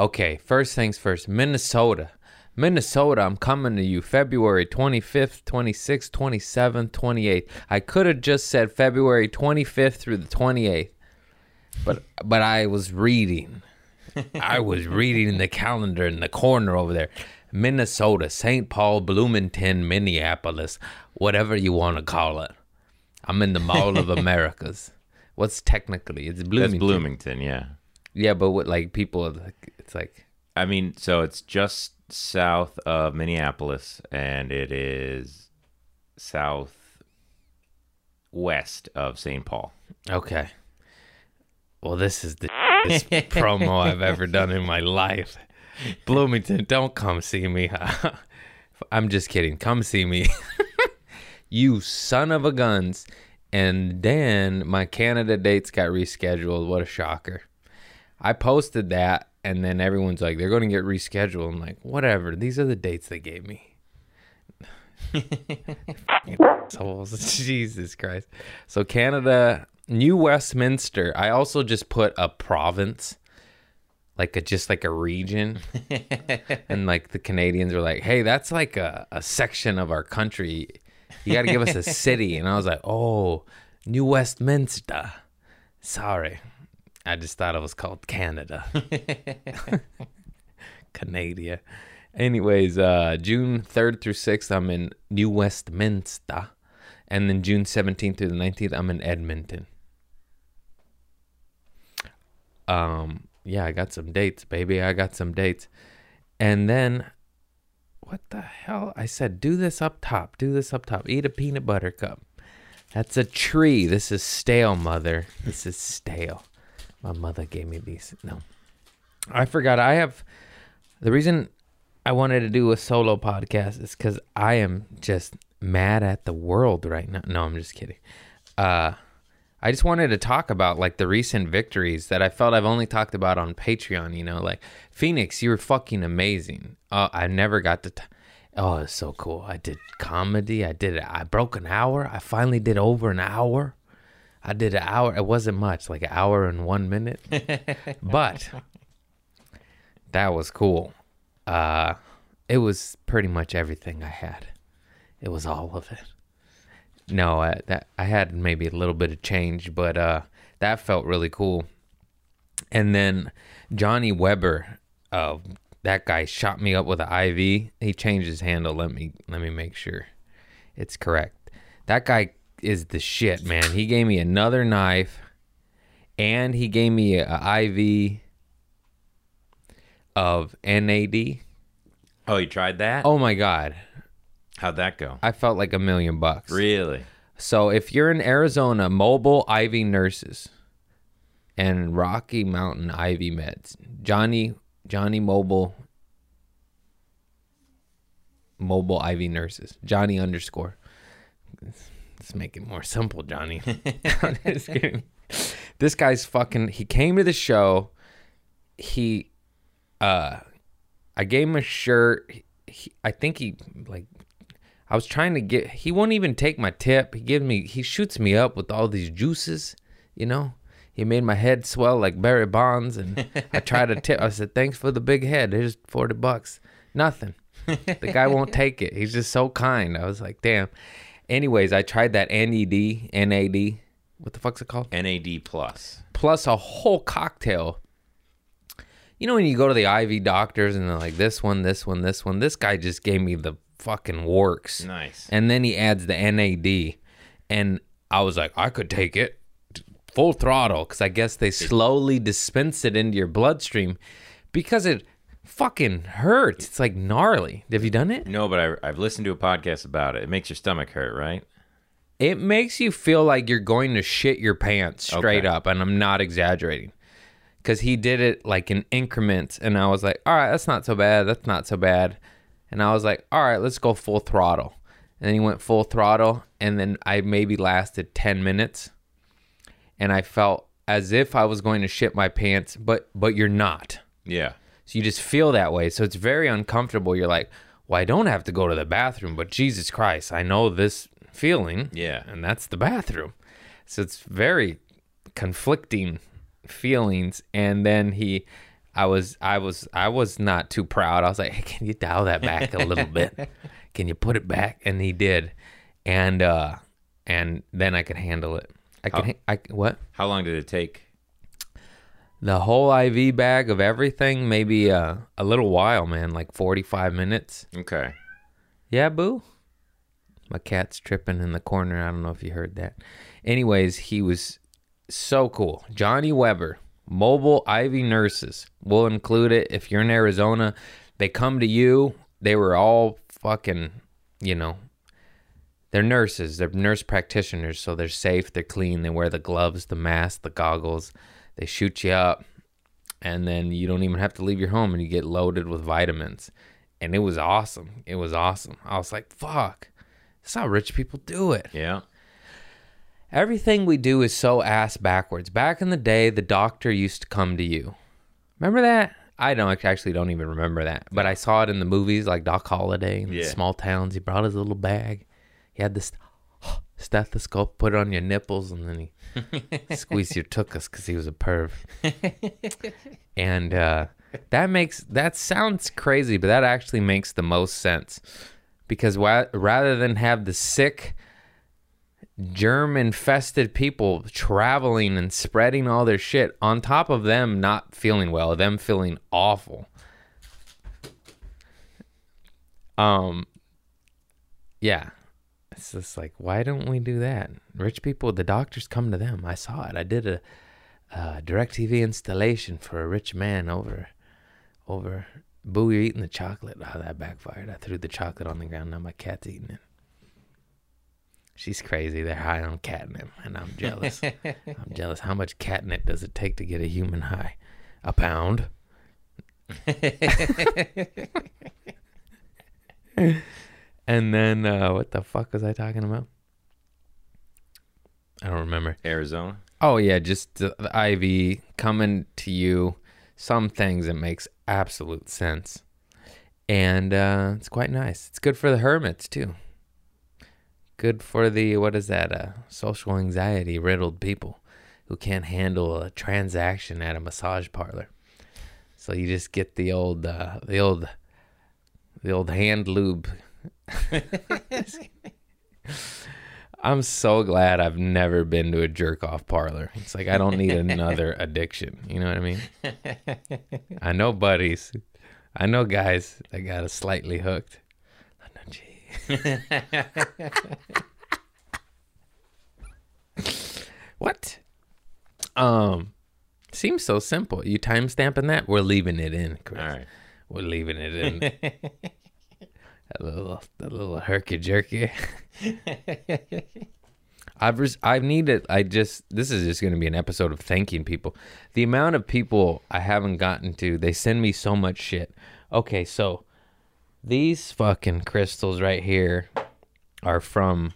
Okay, first things first. Minnesota. Minnesota, I'm coming to you February 25th, 26th, 27th, 28th. I could have just said February 25th through the 28th. But but I was reading. I was reading the calendar in the corner over there. Minnesota, St. Paul, Bloomington, Minneapolis, whatever you want to call it. I'm in the Mall of Americas. What's technically? It's Bloomington. That's Bloomington, yeah. Yeah, but what like people are like it's like I mean, so it's just south of Minneapolis, and it is south west of St. Paul. Okay. Well, this is the promo I've ever done in my life. Bloomington, don't come see me. I'm just kidding. Come see me. you son of a guns. And then my Canada dates got rescheduled. What a shocker. I posted that, and then everyone's like, they're going to get rescheduled. I'm like, whatever. These are the dates they gave me. Assholes. Jesus Christ. So Canada, New Westminster. I also just put a province, like a just like a region, and like the Canadians are like, "Hey, that's like a, a section of our country. You got to give us a city." And I was like, "Oh, New Westminster." Sorry, I just thought it was called Canada. Canada. Anyways, uh, June 3rd through 6th, I'm in New Westminster. And then June 17th through the 19th, I'm in Edmonton. Um, yeah, I got some dates, baby. I got some dates. And then, what the hell? I said, do this up top. Do this up top. Eat a peanut butter cup. That's a tree. This is stale, mother. This is stale. My mother gave me these. No. I forgot. I have the reason I wanted to do a solo podcast is because I am just mad at the world right now. No, I'm just kidding. Uh, I just wanted to talk about like the recent victories that I felt I've only talked about on Patreon. You know, like Phoenix, you were fucking amazing. Uh, I never got to. T- oh, it's so cool. I did comedy. I did. I broke an hour. I finally did over an hour. I did an hour. It wasn't much, like an hour and one minute, but that was cool. Uh, it was pretty much everything I had. It was all of it. No, I, that I had maybe a little bit of change, but uh, that felt really cool. And then Johnny Weber, uh, that guy shot me up with an IV. He changed his handle. Let me let me make sure it's correct. That guy is the shit, man. He gave me another knife, and he gave me a, a IV of NAD. Oh, you tried that? Oh my god, How'd that go? I felt like a million bucks. Really? So if you're in Arizona, mobile IV nurses and Rocky Mountain IV meds, Johnny Johnny Mobile mobile IV nurses, Johnny underscore. Let's make it more simple, Johnny. This guy's fucking. He came to the show. He, uh, I gave him a shirt. He, I think he like I was trying to get he won't even take my tip. He gives me he shoots me up with all these juices, you know. He made my head swell like Barry Bonds and I tried to tip I said, Thanks for the big head. Here's forty bucks. Nothing. The guy won't take it. He's just so kind. I was like, damn. Anyways, I tried that NED, NAD. What the fuck's it called? NAD plus. Plus a whole cocktail. You know when you go to the IV doctors and they're like this one, this one, this one. This guy just gave me the fucking works. Nice. And then he adds the NAD. And I was like, I could take it full throttle because I guess they slowly dispense it into your bloodstream because it fucking hurts. It's like gnarly. Have you done it? No, but I, I've listened to a podcast about it. It makes your stomach hurt, right? It makes you feel like you're going to shit your pants straight Okay. up. And I'm not exaggerating because he did it like in increments. And I was like, all right, that's not so bad. That's not so bad. And I was like, all right, let's go full throttle. And then he went full throttle. And then I maybe lasted 10 minutes. And I felt as if I was going to shit my pants, but but you're not. Yeah. So you just feel that way. So it's very uncomfortable. You're like, well, I don't have to go to the bathroom, but Jesus Christ, I know this feeling. Yeah. And that's the bathroom. So it's very conflicting feelings. And then he, I was I was I was not too proud. I was like, hey, "Can you dial that back a little bit? Can you put it back?" And he did, and uh, and then I could handle it. I. How- ha- I what? How long did it take? The whole IV bag of everything, maybe uh, a little while, man, like forty five minutes. Okay. Yeah, boo. My cat's tripping in the corner. I don't know if you heard that. Anyways, he was so cool. Johnny Weber, mobile IV nurses. We'll include it if you're in Arizona. They come to you. They were all fucking, you know, they're nurses. They're nurse practitioners, so they're safe. They're clean. They wear the gloves, the mask, the goggles. They shoot you up, and then you don't even have to leave your home, and you get loaded with vitamins. And it was awesome. It was awesome. I was like, "Fuck, that's how rich people do it." Yeah. Everything we do is so ass backwards. Back in the day, the doctor used to come to you. Remember that? I don't actually don't even remember that, but I saw it in the movies like Doc Holliday in Yeah. small towns. He brought his little bag. He had this stethoscope, put it on your nipples, and then he squeezed your tuchus because he was a perv. and uh, that makes that sounds crazy, but that actually makes the most sense because wa- rather than have the sick germ infested people traveling and spreading all their shit on top of them not feeling well, them feeling awful. Um yeah. It's just like why don't we do that? Rich people, the doctors come to them. I saw it. I did a uh, DirecTV installation for a rich man over over Boo, you're eating the chocolate. Oh, that backfired. I threw the chocolate on the ground. Now my cat's eating it. She's crazy. They're high on catnip, and I'm jealous. I'm jealous. How much catnip does it take to get a human high? A pound. and then uh, what the fuck was I talking about? I don't remember. Arizona. Oh yeah, just the, the IV coming to you. Some things it makes absolute sense, and uh, it's quite nice. It's good for the hermits too. Good for the what is that? Uh, social anxiety riddled people who can't handle a transaction at a massage parlor. So you just get the old, uh, the old, the old hand lube. I'm so glad I've never been to a jerk off parlor. It's like I don't need another addiction. You know what I mean? I know buddies. I know guys that got us slightly hooked. I know, gee. what? Um seems so simple. You timestamping that? We're leaving it in, Chris. All right. We're leaving it in. a little, a little herky jerky. I've res- I've needed. I just this is just going to be an episode of thanking people. The amount of people I haven't gotten to, they send me so much shit. Okay, so these fucking crystals right here are from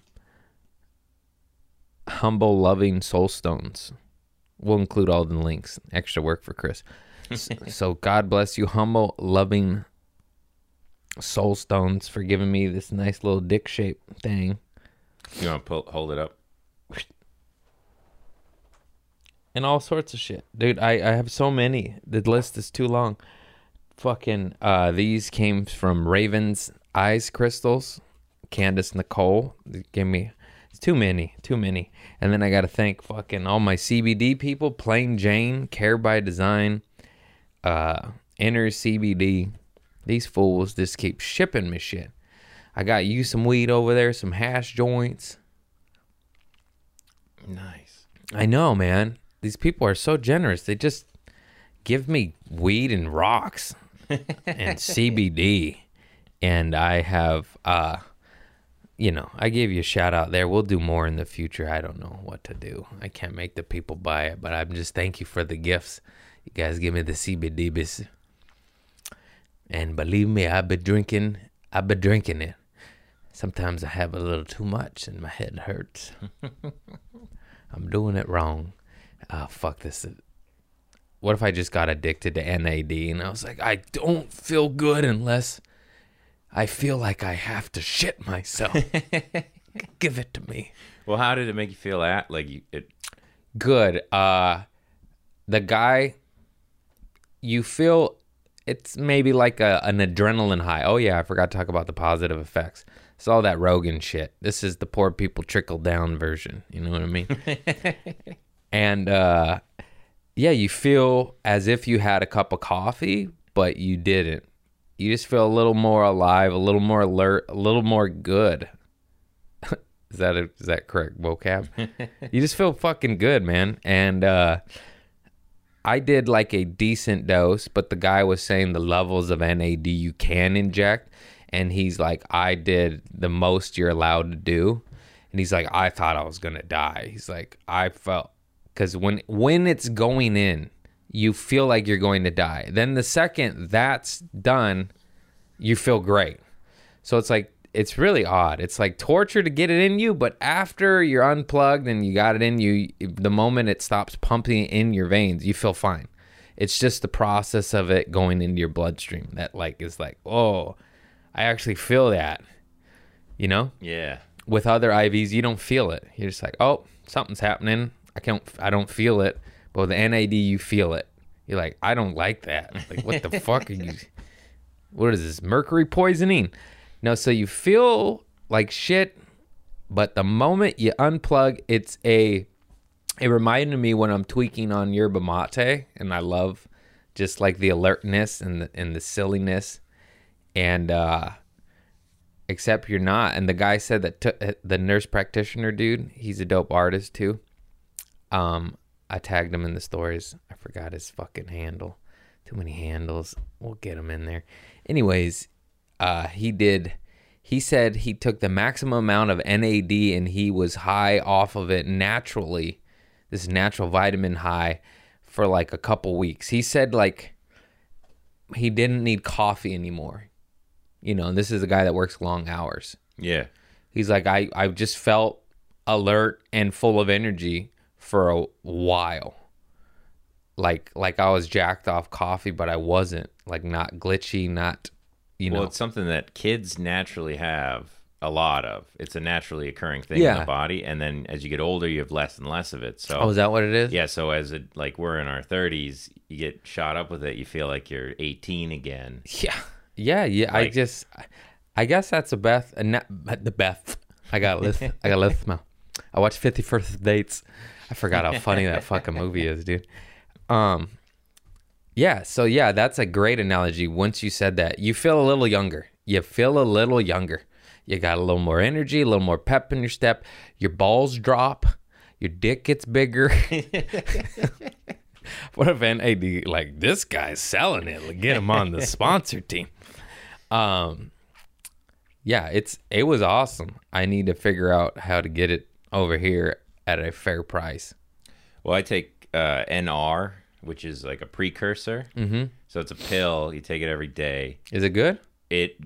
Humble Loving Soul Stones. We'll include all the links. Extra work for Chris. So God bless you, Humble Loving Soul Stones, for giving me this nice little dick shape thing. You want to pull, hold it up? and all sorts of shit. Dude, I, I have so many. The list is too long. Fucking uh these came from Raven's Eyes Crystals. Candace Nicole. They gave me it's too many. Too many. And then I gotta thank fucking all my CBD people, Plain Jane, Care by Design, uh Inner CBD. These fools just keep shipping me shit. I got you some weed over there, some hash joints. Nice. I know, man. These people are so generous. They just give me weed and rocks and CBD. And I have uh you know, I gave you a shout out there. We'll do more in the future. I don't know what to do. I can't make the people buy it, but I'm just thank you for the gifts. You guys give me the CBD. And believe me, I've been drinking I've been drinking it. Sometimes I have a little too much and my head hurts. I'm doing it wrong. Oh, fuck this. What if I just got addicted to NAD and I was like, I don't feel good unless I feel like I have to shit myself. Give it to me. Well, how did it make you feel? At like you, it. Good. Uh, the guy, you feel it's maybe like a, an adrenaline high. Oh yeah, I forgot to talk about the positive effects. It's all that Rogan shit. This is the poor people trickle down version. You know what I mean? and uh, yeah, you feel as if you had a cup of coffee, but you didn't. You just feel a little more alive, a little more alert, a little more good. is that a, is that correct vocab? you just feel fucking good, man. And uh, I did like a decent dose, but the guy was saying the levels of NAD you can inject, and he's like, I did the most you're allowed to do, and he's like, I thought I was gonna die. He's like, I felt because when when it's going in, you feel like you're going to die. Then the second that's done, you feel great. So it's like it's really odd. It's like torture to get it in you, but after you're unplugged and you got it in you, the moment it stops pumping in your veins, you feel fine. It's just the process of it going into your bloodstream that like is like, "Oh, I actually feel that." You know? Yeah. With other IVs, you don't feel it. You're just like, "Oh, something's happening. I can't I don't feel it." But with the NAD, you feel it. You're like, "I don't like that." Like, what the fuck are you What is this? Mercury poisoning? No, so you feel like shit, but the moment you unplug, it's a. It reminded me when I'm tweaking on yerba mate, and I love just like the alertness and the, and the silliness, and uh, except you're not. And the guy said that t- the nurse practitioner dude, he's a dope artist too. Um, I tagged him in the stories. I forgot his fucking handle. Too many handles. We'll get him in there. Anyways, uh, he did. He said he took the maximum amount of NAD and he was high off of it naturally. This natural vitamin high for like a couple weeks. He said like he didn't need coffee anymore. You know, and this is a guy that works long hours. Yeah. He's like I I just felt alert and full of energy for a while. Like like I was jacked off coffee, but I wasn't. Like not glitchy, not you well, know. it's something that kids naturally have a lot of. It's a naturally occurring thing in the body, and then as you get older, you have less and less of it. So oh, is that what it is? yeah, so as it like we're in our thirties, you get shot up with it. You feel like you're 18 again. Yeah, yeah, yeah. I just, I guess that's a Beth, And na- the Beth. I got lith, I got lithma. I watched Fifty First Dates. I forgot how funny that fucking movie is, dude. Um, yeah. So yeah, that's a great analogy. Once you said that, you feel a little younger. You feel a little younger. You got a little more energy, a little more pep in your step. Your balls drop. Your dick gets bigger. what if NAD like this guy's selling it? Get him on the sponsor team. Um, yeah, it's it was awesome. I need to figure out how to get it over here at a fair price. Well, I take uh, NR, which is like a precursor. Mm-hmm. So it's a pill. You take it every day. Is it good? It,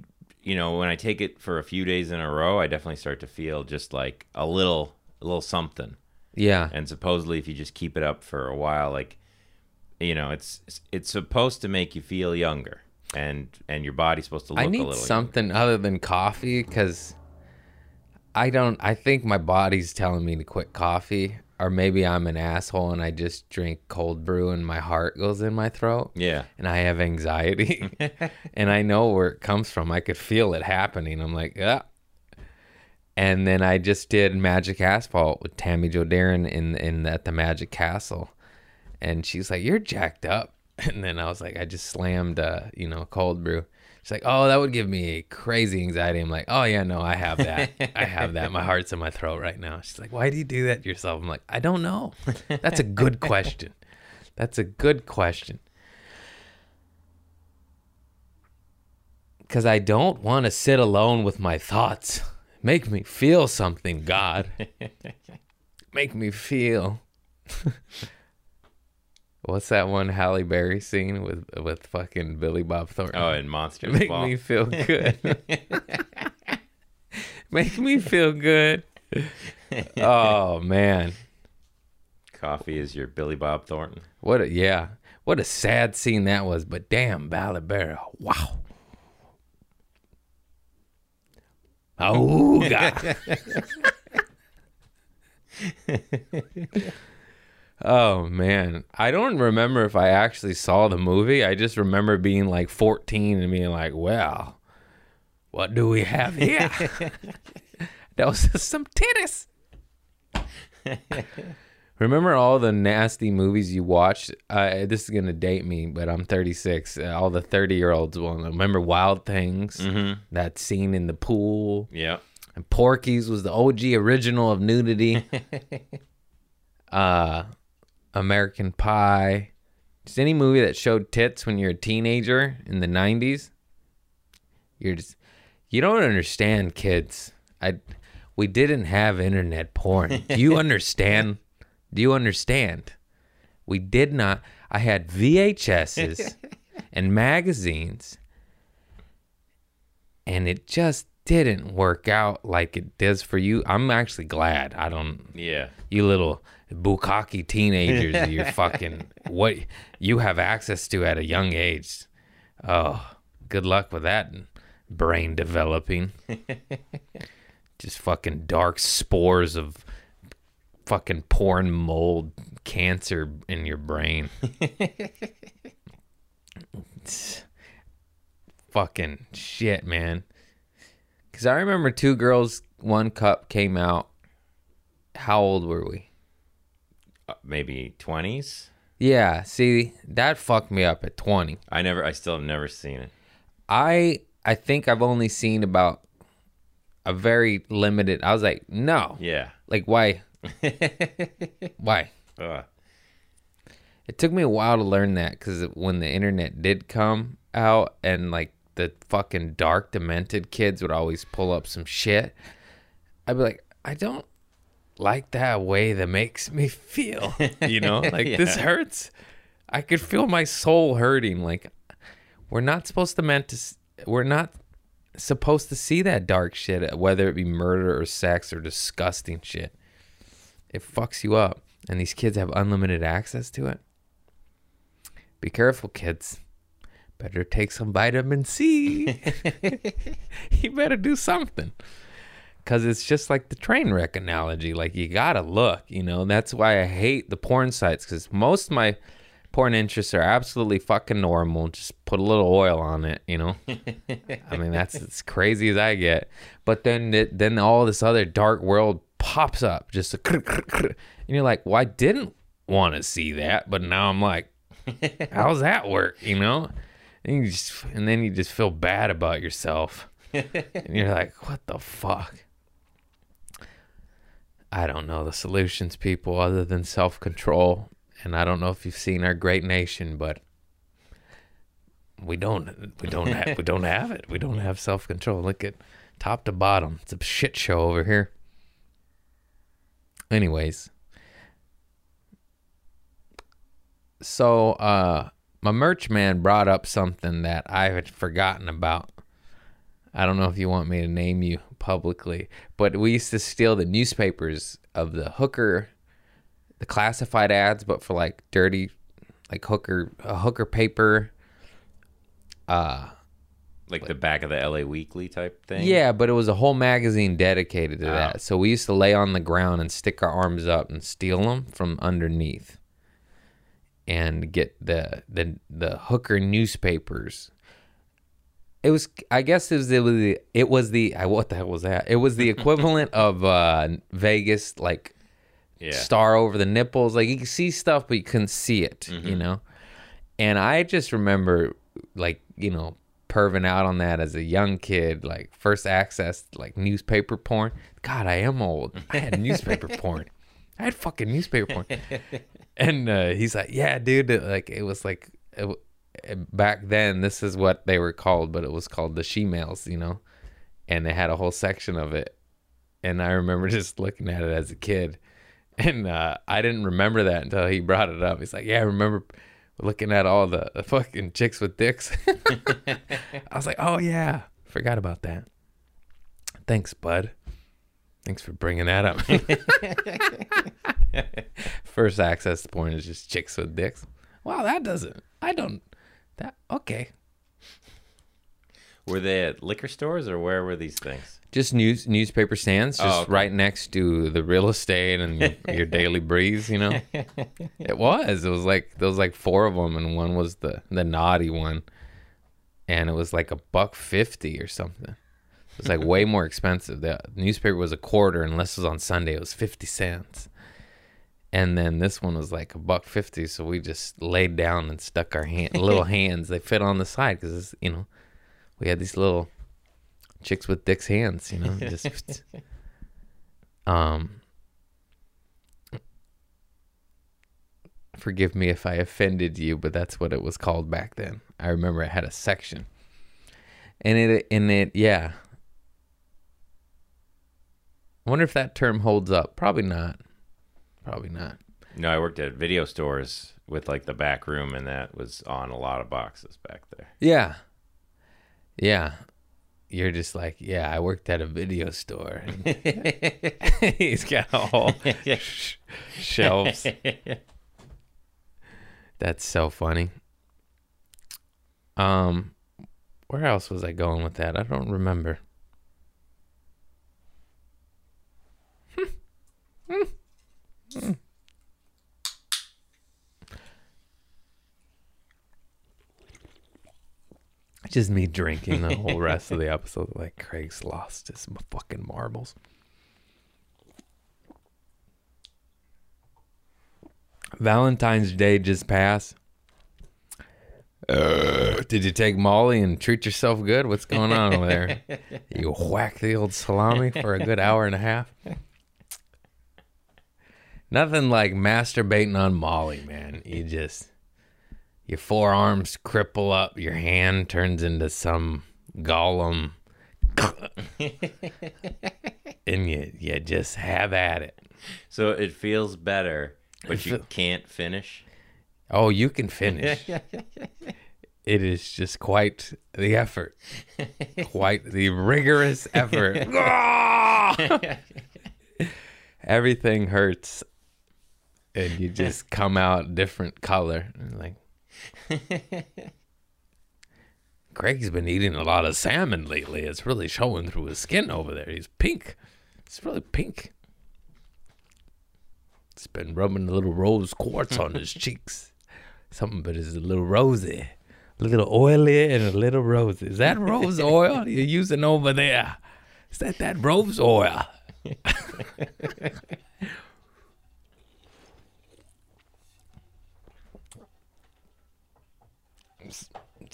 you know, when I take it for a few days in a row, I definitely start to feel just like a little, a little something. Yeah. And supposedly, if you just keep it up for a while, like, you know, it's it's supposed to make you feel younger, and and your body's supposed to look I a need little. something other than coffee because I don't. I think my body's telling me to quit coffee, or maybe I'm an asshole and I just drink cold brew and my heart goes in my throat. Yeah. and I have anxiety, and I know where it comes from. I could feel it happening. I'm like, yeah. And then I just did Magic Asphalt with Tammy Jo Darren in in at the Magic Castle, and she's like, "You're jacked up." And then I was like, I just slammed, uh, you know, cold brew. She's like, "Oh, that would give me crazy anxiety." I'm like, "Oh yeah, no, I have that. I have that. My heart's in my throat right now." She's like, "Why do you do that to yourself?" I'm like, "I don't know. That's a good question. That's a good question." because I don't want to sit alone with my thoughts. Make me feel something, God. Make me feel. What's that one Halle Berry scene with with fucking Billy Bob Thornton? Oh, and monsters Make ball. me feel good. Make me feel good. Oh man, Coffee is your Billy Bob Thornton. what a yeah, what a sad scene that was. But damn, Balabera, wow. Oh God. Oh man, I don't remember if I actually saw the movie. I just remember being like 14 and being like, "Well, what do we have here?" that was just some titties. remember all the nasty movies you watched? Uh, this is gonna date me, but I'm 36. Uh, all the 30 year olds will remember Wild Things. Mm-hmm. That scene in the pool. Yeah. And Porky's was the OG original of nudity. uh, American Pie. Just any movie that showed tits when you're a teenager in the 90s. You're just you don't understand kids. I we didn't have internet porn. Do you understand? Do you understand? We did not. I had VHSs and magazines and it just didn't work out like it does for you. I'm actually glad. I don't Yeah. you little bukkake teenagers you're fucking what you have access to at a young age. Oh good luck with that brain developing. Just fucking dark spores of fucking porn mold cancer in your brain. Fucking shit man. Because i remember two girls one cup came out. How old were we Uh, maybe 20s. Yeah, see, that fucked me up at 20. I never I still have never seen it. I I think I've only seen about a very limited. I was like, no. Yeah. Like why? why? Ugh. It took me a while to learn that cuz when the internet did come out and like the fucking dark demented kids would always pull up some shit, I'd be like, I don't like that way that makes me feel. You know, like this hurts. I could feel my soul hurting. Like we're not supposed to meant to. We're not supposed to see that dark shit, uh, whether it be murder or sex or disgusting shit. It fucks you up, and these kids have unlimited access to it. Be careful, kids. Better take some vitamin C. you better do something because it's just like the train wreck analogy. Like you gotta look, you know. That's why I hate the porn sites because most of my porn interests are absolutely fucking normal. Just put a little oil on it, you know. I mean, that's as crazy as I get. But then, it, then all this other dark world pops up, just a and you're like, well, didn't want to see that, but now I'm like, how's that work, you know? And you just, and then you just feel bad about yourself, and you're like, what the fuck? I don't know the solutions, people, other than self control. And I don't know if you've seen our great nation, but we don't we don't have we don't have it. We don't have self control. Look at top to bottom. It's a shit show over here. Anyways. So uh my merch man brought up something that I had forgotten about. I don't know if you want me to name you publicly, but we used to steal the newspapers of the hooker, the classified ads, but for like dirty, like hooker, a hooker paper. Uh, Like the back of the LA Weekly type thing. yeah, but it was a whole magazine dedicated to Oh. that. So we used to lay on the ground and stick our arms up and steal them from underneath, and get the the the hooker newspapers. It was, I guess, it was, it was the, it was the, I, what the hell was that? It was the equivalent of uh, Vegas, like Yeah. star over the nipples. Like you can see stuff, but you couldn't see it, you know? And I just remember, like, you know, perving out on that as a young kid, like first access, like newspaper porn. God, I am old. I had newspaper porn. I had fucking newspaper porn. And uh, he's like, yeah, dude, like it was like, it, back then, this is what they were called, but it was called the she-males, you know? And they had a whole section of it and I remember just looking at it as a kid, and uh, I didn't remember that until he brought it up. He's like, "Yeah, I remember looking at all the, fucking chicks with dicks." I was like, "Oh yeah, forgot about that." Thanks, bud. Thanks for bringing that up. First access point is just chicks with dicks. Wow, that doesn't. I don't. That okay. Were they at liquor stores or where were these things? Just news newspaper stands, oh, just Oh, okay. right next to the real estate and your, your daily breeze. You know, it was. It was like there was like four of them, and one was the the naughty one, and it was like a buck fifty or something. It was like way more expensive. The newspaper was a quarter, unless it was on Sunday. It was fifty cents, and then this one was like a buck fifty. So we just laid down and stuck our hand, little hands. They fit on the side because you know we had these little chicks with Dick's hands. You know, just um. Forgive me if I offended you, but that's what it was called back then. I remember it had a section, and it and it yeah. I wonder if that term holds up. Probably not. Probably not. No, I worked at video stores with like the back room, and that was on a lot of boxes back there. Yeah. Yeah. You're just like, yeah, I worked at a video store. He's got all sh- shelves. That's so funny. Um, where else was I going with that? I don't remember. Just me drinking the whole rest of the episode. Like Craig's lost his fucking marbles. Valentine's Day just passed. Uh, did you take Molly and treat yourself good? What's going on over there? You whack the old salami for a good hour and a half. Nothing like masturbating on Molly, man. You just your forearms cripple up, your hand turns into some golem, and you you just have at it. So it feels better, but you can't finish. Oh, you can finish. it is just quite the effort, quite the rigorous effort. Everything hurts, and you just come out different color. And Like Craig's been eating a lot of salmon lately. It's really showing through his skin over there. He's pink. It's really pink. He's been rubbing a little rose quartz on his cheeks. Something, but it's a little rosy, a little oily, and a little rosy. Is that rose oil you're using over there? Is that that rose oil?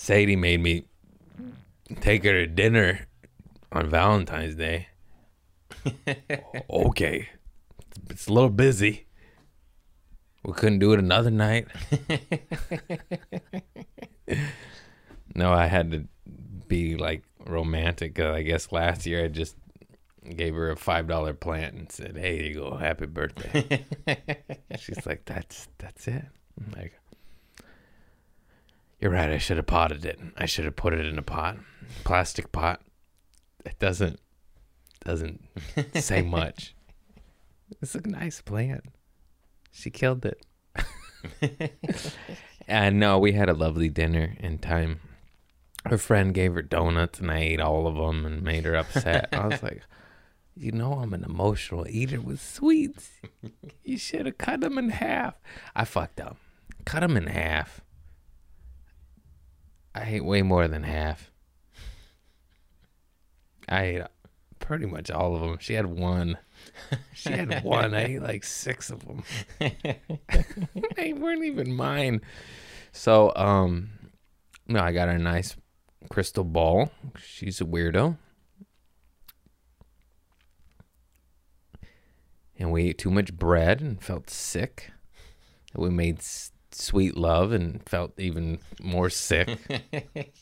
Sadie made me take her to dinner on Valentine's Day. okay. It's a little busy. We couldn't do it another night. no, I had to be like romantic. I guess last year I just gave her a five dollar plant and said, "Hey, you go, happy birthday." She's like, "That's that's it." I'm like, "You're right. I should have potted it. I should have put it in a pot, plastic pot. It doesn't doesn't say much. It's a nice plant. She killed it." and no, we had a lovely dinner in time. Her friend gave her donuts, and I ate all of them and made her upset. I was like, "You know, I'm an emotional eater with sweets. You should have cut them in half." I fucked up. Cut them in half. I ate way more than half. I ate pretty much all of them. She had one. She had one. I ate like six of them. they weren't even mine. So, um, no, I got her a nice crystal ball. She's a weirdo. And we ate too much bread and felt sick. We made sweet love and felt even more sick. it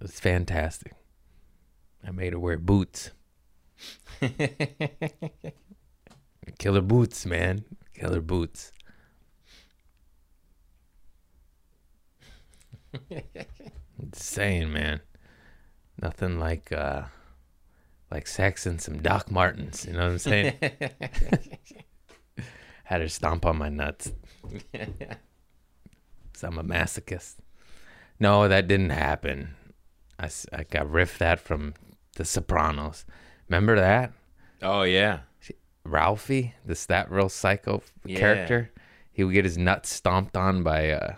was fantastic. I made her wear boots. Killer boots, man. Killer boots. Insane, man. Nothing like uh like sex and some Doc Martens, you know what I'm saying? Had her stomp on my nuts. So I'm a masochist. No, that didn't happen. I, I got riffed that from The Sopranos. Remember that? Oh yeah. Ralphie, this that real psycho Yeah. character. He would get his nuts stomped on by uh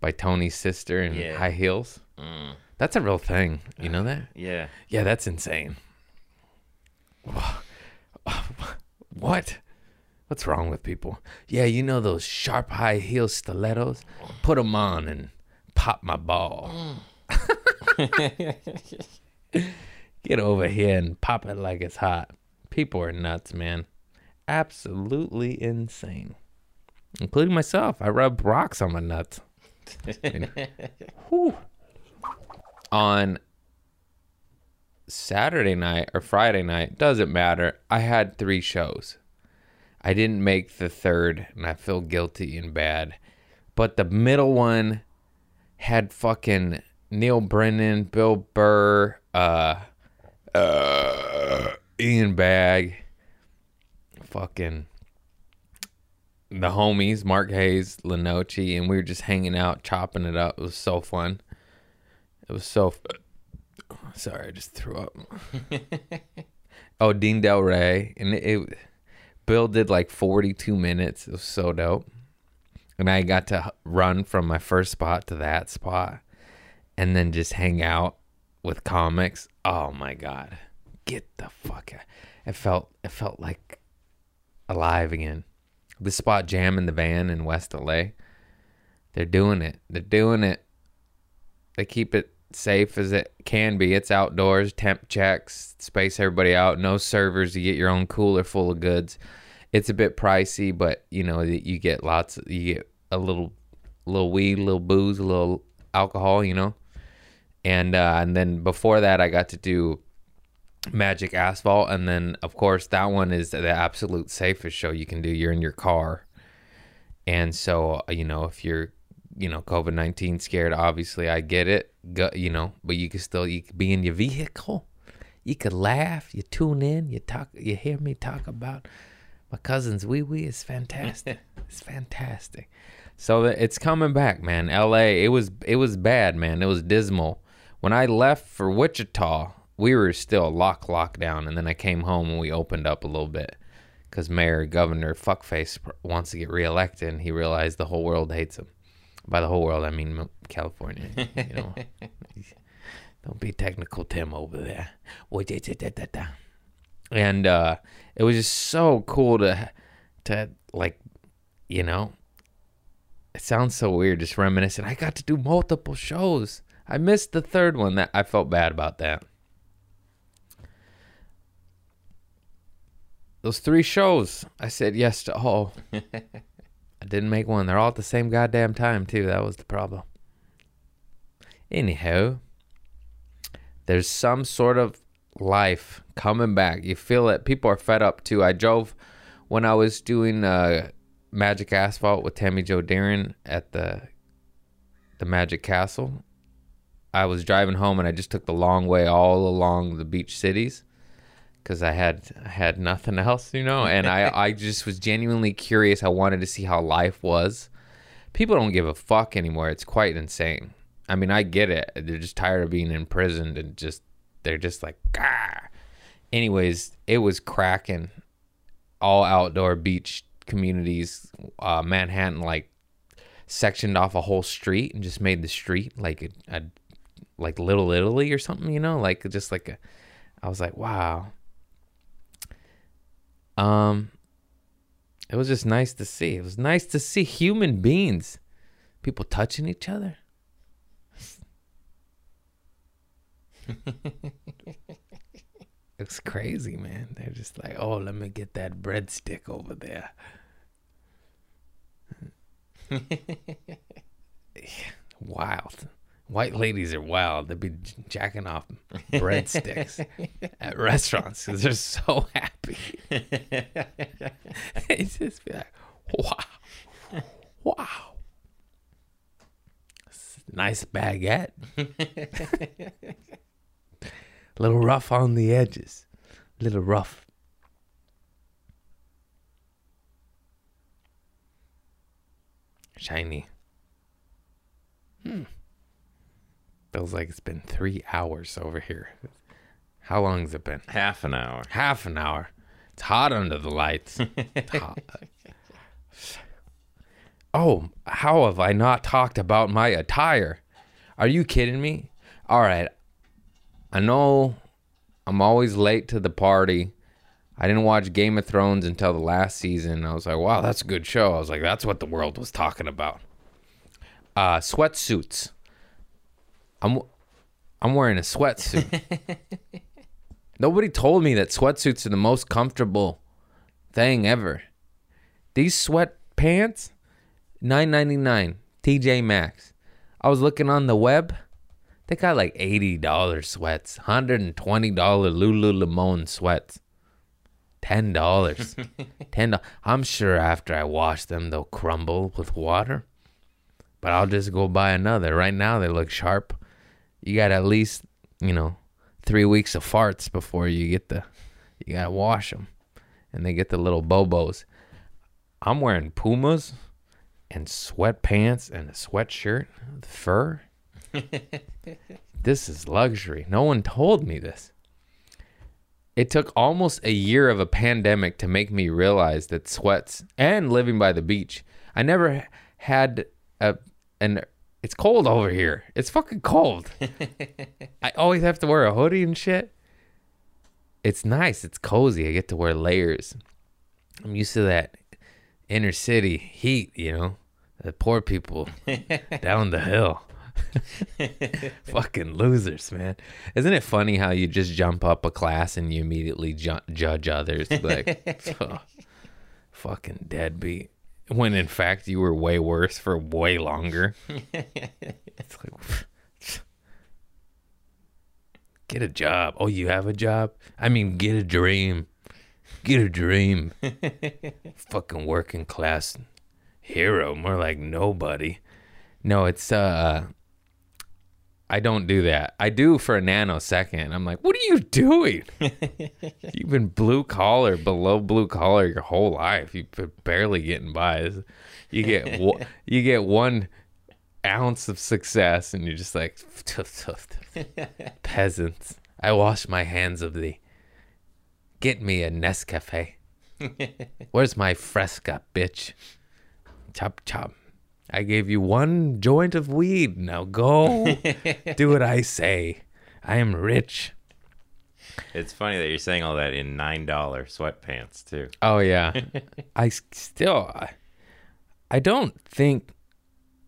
by Tony's sister in Yeah. high heels. Mm. That's a real thing. You know that? Yeah. Yeah, that's insane. What? What's wrong with people? Yeah, you know those sharp high heel stilettos? Put them on and pop my ball. Get over here and pop it like it's hot. People are nuts, man. Absolutely insane. Including myself. I rub rocks on my nuts. On Saturday night or Friday night, doesn't matter. I had three shows. I didn't make the third, and I feel guilty and bad. But the middle one had fucking Neal Brennan, Bill Burr, uh, uh, Ian Bagg, fucking the homies, Mark Hayes, Lenoci, and we were just hanging out, chopping it up. It was so fun. It was so. F- Sorry, I just threw up. oh, Dean Delray, and it, it. Bill did like forty-two minutes. It was so dope, and I got to run from my first spot to that spot, and then just hang out with comics. Oh my god, get the fuck out! It felt it felt like alive again. The spot jam in the van in West LA. They're doing it. They're doing it. They keep it safe as it can be. It's outdoors, temp checks, space everybody out, no servers. You get your own cooler full of goods. It's a bit pricey, but you know you get lots. You get a little, little weed, little booze, a little alcohol. You know, and uh, and then before that, I got to do Magic Asphalt, and then of course that one is the absolute safest show you can do. You're in your car, and so uh, you know if you're you know COVID nineteen scared, obviously I get it. Go, you know, but you can still you could be in your vehicle. You could laugh. You tune in. You talk. You hear me talk about my cousin's wee wee. It's fantastic. it's fantastic. So uh, it's coming back, man. L.A. It was it was bad, man. It was dismal. When I left for Wichita, we were still lock lockdown, and then I came home and we opened up a little bit because Mayor Governor Fuckface wants to get reelected, and he realized the whole world hates him. By the whole world, I mean California. You know, don't be technical, Tim over there. And uh, it was just so cool to to like, you know, it sounds so weird, just reminiscing. I got to do multiple shows. I missed the third one. That I felt bad about that. Those three shows, I said yes to all. I didn't make one. They're all at the same goddamn time too. That was the problem. Anyhow, there's some sort of life coming back. You feel it. People are fed up too. I drove when I was doing uh, Magic Asphalt with Tammy Joe Darren at the the Magic Castle. I was driving home and I just took the long way all along the beach cities because I had I had nothing else, you know, and I I just was genuinely curious. I wanted to see how life was. People don't give a fuck anymore. It's quite insane. I mean, I get it. They're just tired of being imprisoned and just they're just like, Gah. anyways, it was cracking. All outdoor beach communities, uh, Manhattan, like sectioned off a whole street and just made the street like a, a like Little Italy or something, you know, like just like a. I was like, wow. Um, it was just nice to see. It was nice to see human beings, people touching each other. it's crazy, man. They're just like, oh, let me get that breadstick over there. wild. White ladies are wild. They'd be jacking off breadsticks at restaurants because they're so happy. they just be like, wow, wow. Nice baguette. A little rough on the edges. A Little rough. Feels like it's been three hours over here. How long has it been? Half an hour. Half an hour. It's hot under the lights. Oh, how have I not talked about my attire? Are you kidding me? All right. I know I'm always late to the party. I didn't watch Game of Thrones until the last season. I was like, wow, that's a good show. I was like, that's what the world was talking about. Uh, sweatsuits. I'm I'm wearing a sweatsuit. Nobody told me that sweatsuits are the most comfortable thing ever. These sweatpants, nine ninety nine, TJ Maxx. I was looking on the web. They got like eighty dollars sweats, hundred and twenty dollar Lululemon sweats, ten dollars, ten. I'm sure after I wash them, they'll crumble with water. But I'll just go buy another. Right now, they look sharp. You got at least, you know, three weeks of farts before you get the. You gotta wash them, and they get the little bobos. I'm wearing Pumas and sweatpants and a sweatshirt, with fur. this is luxury. No one told me this. It took almost a year of a pandemic to make me realize that sweats and living by the beach. I never had a an it's cold over here. It's fucking cold. I always have to wear a hoodie and shit. It's nice. It's cozy. I get to wear layers. I'm used to that inner city heat, you know, the poor people down the hill. Fucking losers, man. Isn't it funny how you just jump up a class and you immediately ju- judge others? Like, oh, fucking deadbeat. When in fact you were way worse for way longer. it's like, get a job. Oh, you have a job? I mean, get a dream. Get a dream. Fucking working class hero. More like nobody. No, it's uh I don't do that. I do for a nanosecond. I'm like, what are you doing? You've been blue collar, below blue collar your whole life. You've been barely getting by. You get one- you get one ounce of success, and you're just like peasants. I wash my hands of thee. Get me a Nescafe. Where's my Fresca, bitch? Chop chop. I gave you one joint of weed. Now go do what I say. I am rich. It's funny that you're saying all that in nine dollar sweatpants too. Oh yeah. I still I, don't think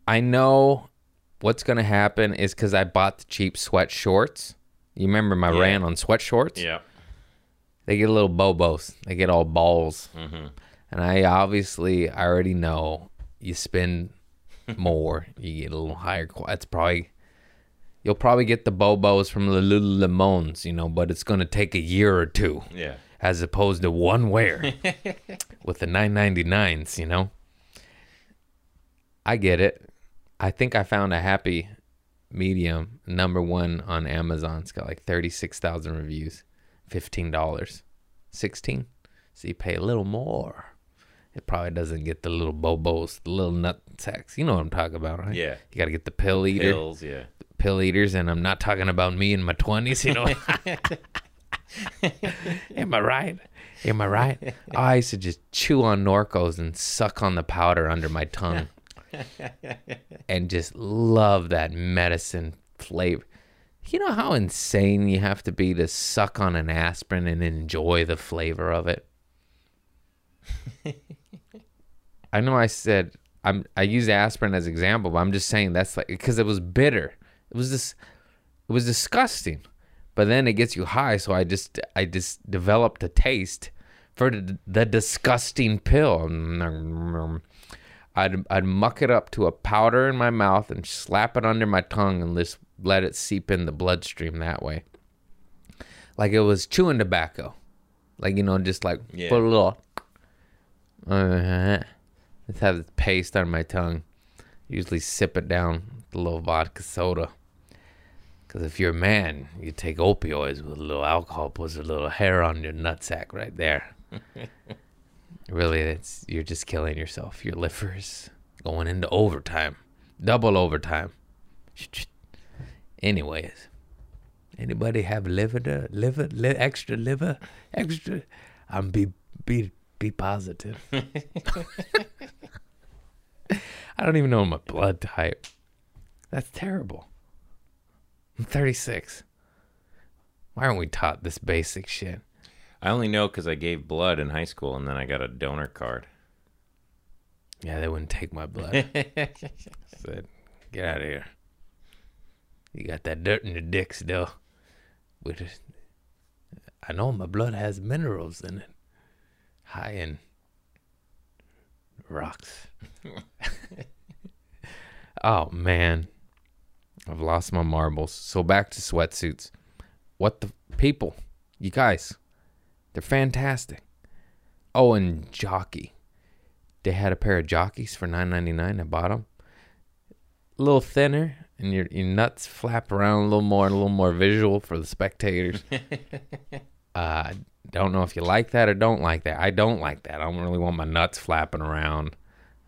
I know what's going to happen is cuz I bought the cheap sweat shorts. You remember my Yeah. rant on sweat shorts? Yeah. They get a little bobos. They get all balls. Mhm. And I obviously I already know you spend more, you get a little higher. qual- That's probably you'll probably get the bobos from the Lululemons, you know, but it's going to take a year or two Yeah. as opposed to one wear with the 999s, you know. I get it. I think I found a happy medium, number 1 on Amazon. It's got like 36,000 reviews, $15. 16. So you pay a little more. It probably doesn't get the little bobos, the little nut sacks. You know what I'm talking about, right? Yeah. You got to get the pill eater Pills. Yeah. pill eaters, and I'm not talking about me in my twenties. You know, am I right? Am I right? I used to just chew on Norcos and suck on the powder under my tongue, and just love that medicine flavor. You know how insane you have to be to suck on an aspirin and enjoy the flavor of it. I know I said I'm I use aspirin as example, but I'm just saying that's like because it was bitter. It was this it was disgusting. But then it gets you high, so I just I just developed a taste for the, the disgusting pill. I'd I'd muck it up to a powder in my mouth and slap it under my tongue and just let it seep in the bloodstream that way. Like it was chewing tobacco. Like you know, just like Yeah. put a little uh, just have the paste on my tongue. Usually sip it down with a little vodka soda. Because if you're a man, you take opioids with a little alcohol, puts a little hair on your nutsack right there. really, it's you're just killing yourself. Your liver's going into overtime, double overtime. Anyways, anybody have liver, to, liver, li- extra liver, extra? I'm be be be positive. I don't even know my blood type. That's terrible. I'm 36. Why aren't we taught this basic shit? I only know because I gave blood in high school and then I got a donor card. Yeah, they wouldn't take my blood. Said, get out of here. You got that dirt in your dick still. We just, I know my blood has minerals in it, high in rocks. oh man, I've lost my marbles. So back to sweatsuits. What the people? You guys, they're fantastic. Oh, and jockey. They had a pair of jockeys for nine ninety nine. I bought them. A little thinner, and your your nuts flap around a little more, a little more visual for the spectators. uh, don't know if you like that or don't like that. I don't like that. I don't really want my nuts flapping around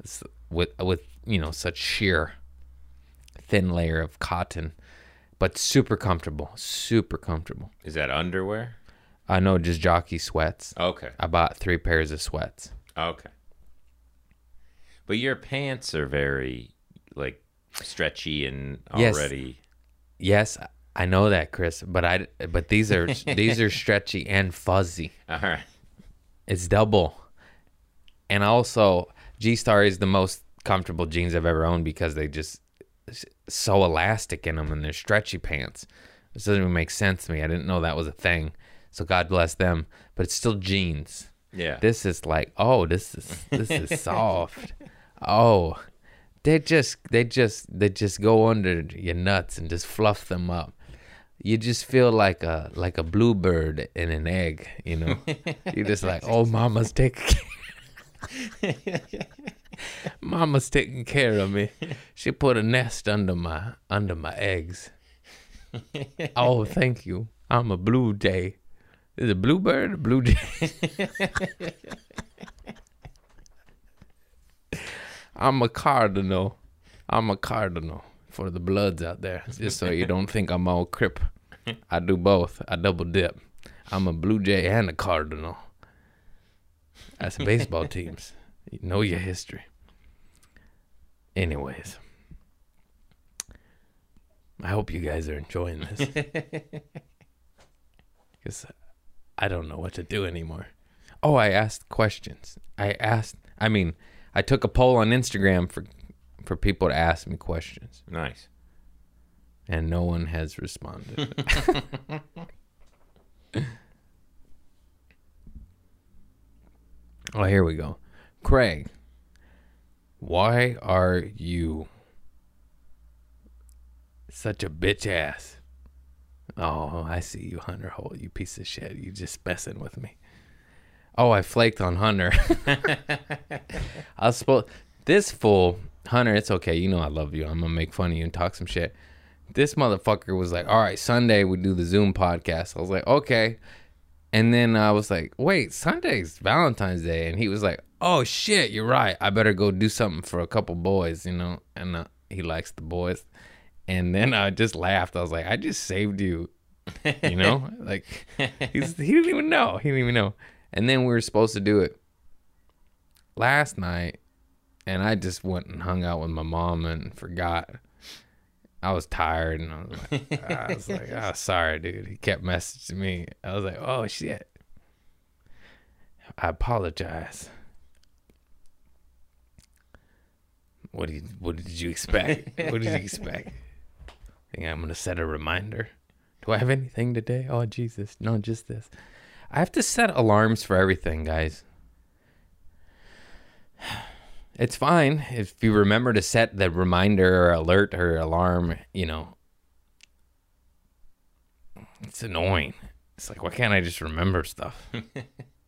It's with with you know such sheer thin layer of cotton, but super comfortable, super comfortable. Is that underwear? I know just jockey sweats. Okay. I bought three pairs of sweats. Okay. But your pants are very like stretchy and already. Yes. already. Yes, I know that, Chris, but I but these are these are stretchy and fuzzy. All right. It's double. And also, G Star is the most comfortable jeans I've ever owned because they just so elastic in them and they're stretchy pants. This doesn't even make sense to me. I didn't know that was a thing. So God bless them, but it's still jeans. Yeah. This is like, oh, this is this is soft. Oh, they just they just they just go under your nuts and just fluff them up. You just feel like a like a bluebird in an egg, you know. You're just like, oh, mama's taking care. mama's taking care of me. She put a nest under my under my eggs. oh, thank you. I'm a blue jay. Is it bluebird or blue jay? I'm a cardinal. I'm a cardinal for the bloods out there. Just so you don't think I'm all crip. I do both. I double dip. I'm a blue jay and a cardinal. That's baseball teams. You know your history. Anyways. I hope you guys are enjoying this. Because I don't know what to do anymore. Oh, I asked questions. I asked, I mean, I took a poll on Instagram for for people to ask me questions, Nice. and no one has responded. oh, here we go. Craig, why are you such a bitch ass? Oh, I see you, Hunter Hole, you piece of shit. You just messing with me. Oh, I flaked on Hunter. I was supposed this fool, Hunter, it's okay. You know I love you. I'm gonna make fun of you and talk some shit. This motherfucker was like, All right, Sunday we do the Zoom podcast. I was like, Okay. And then I was like, Wait, Sunday's Valentine's Day. And he was like, Oh shit, you're right. I better go do something for a couple boys, you know? And uh, he likes the boys. And then I just laughed. I was like, I just saved you, you know? like, he didn't even know. He didn't even know. And then we were supposed to do it last night, and I just went and hung out with my mom and forgot. I was tired, and I was like, I was like, oh, sorry, dude. He kept messaging me. I was like, oh shit. I apologize. What did what did you expect? what did you expect? Think I'm gonna set a reminder? Do I have anything today? Oh Jesus, no, just this. I have to set alarms for everything, guys. It's fine if you remember to set the reminder or alert or alarm, you know. It's annoying. It's like, why can't I just remember stuff?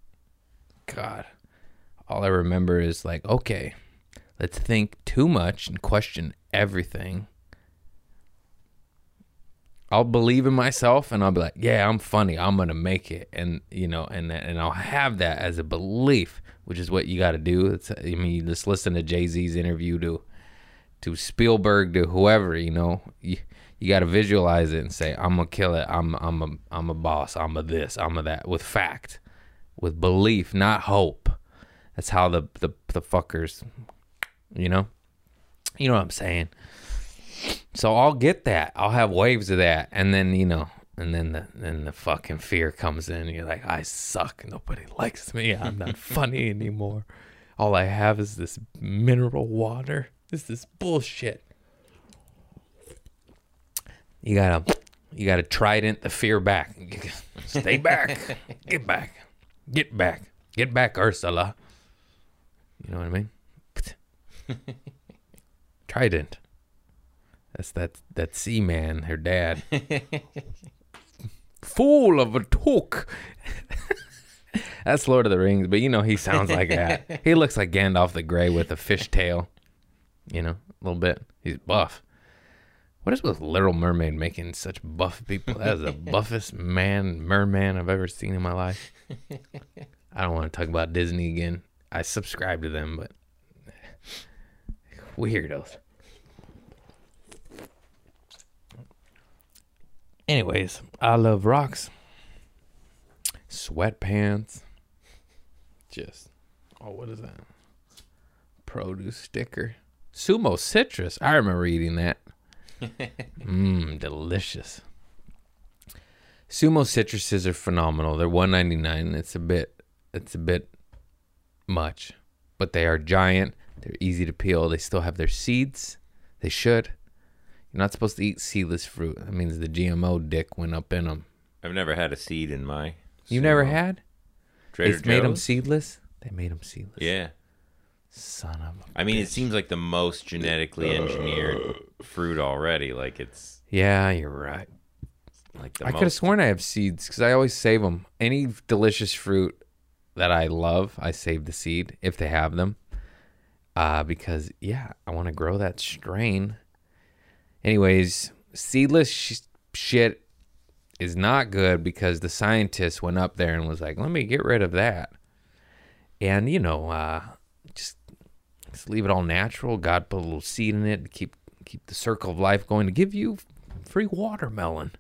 God. All I remember is like, okay, let's think too much and question everything. I'll believe in myself and I'll be like, yeah, I'm funny. I'm going to make it. And, you know, and and I'll have that as a belief, which is what you got to do. It's, I mean, just listen to Jay-Z's interview to to Spielberg to whoever, you know. You, You got to visualize it and say, "I'm gonna kill it. I'm I'm a I'm a boss. I'm a this. I'm a that." With fact, with belief, not hope. That's how the the the fuckers, you know, you know what I'm saying. So I'll get that. I'll have waves of that, and then you know, and then the then the fucking fear comes in. You're like, I suck. Nobody likes me. I'm not funny anymore. All I have is this mineral water. This is bullshit. You gotta, you gotta trident the fear back. Stay back. Get back. Get back. Get back, Ursula. You know what I mean? trident. That's that that sea man, her dad. Fool of a took. That's Lord of the Rings, but you know he sounds like that. He looks like Gandalf the Grey with a fish tail. You know, a little bit. He's buff. What is with Little Mermaid making such buff people? That is the buffest man merman I've ever seen in my life. I don't want to talk about Disney again. I subscribe to them, but weirdos. Anyways, I love rocks. Sweatpants. Just oh, what is that? Produce sticker. Sumo citrus. I remember eating that. Mmm, delicious. Sumo citruses are phenomenal. They're one ninety nine. It's a bit it's a bit much. But they are giant. They're easy to peel. They still have their seeds. They should. You're not supposed to eat seedless fruit. That means the GMO dick went up in them. I've never had a seed in my. You never had? Trader they made them seedless. They made them seedless. Yeah. Son of a. I mean, it seems like the most genetically engineered fruit already. Like it's Yeah, you're right. like the I could have most. sworn I have seeds because I always save them. Any delicious fruit that I love, I save the seed if they have them. Uh, because yeah, I want to grow that strain. Anyways, seedless sh- shit is not good because the scientists went up there and was like, "Let me get rid of that," and you know, uh, just just leave it all natural. God put a little seed in it to keep keep the circle of life going to give you free watermelon.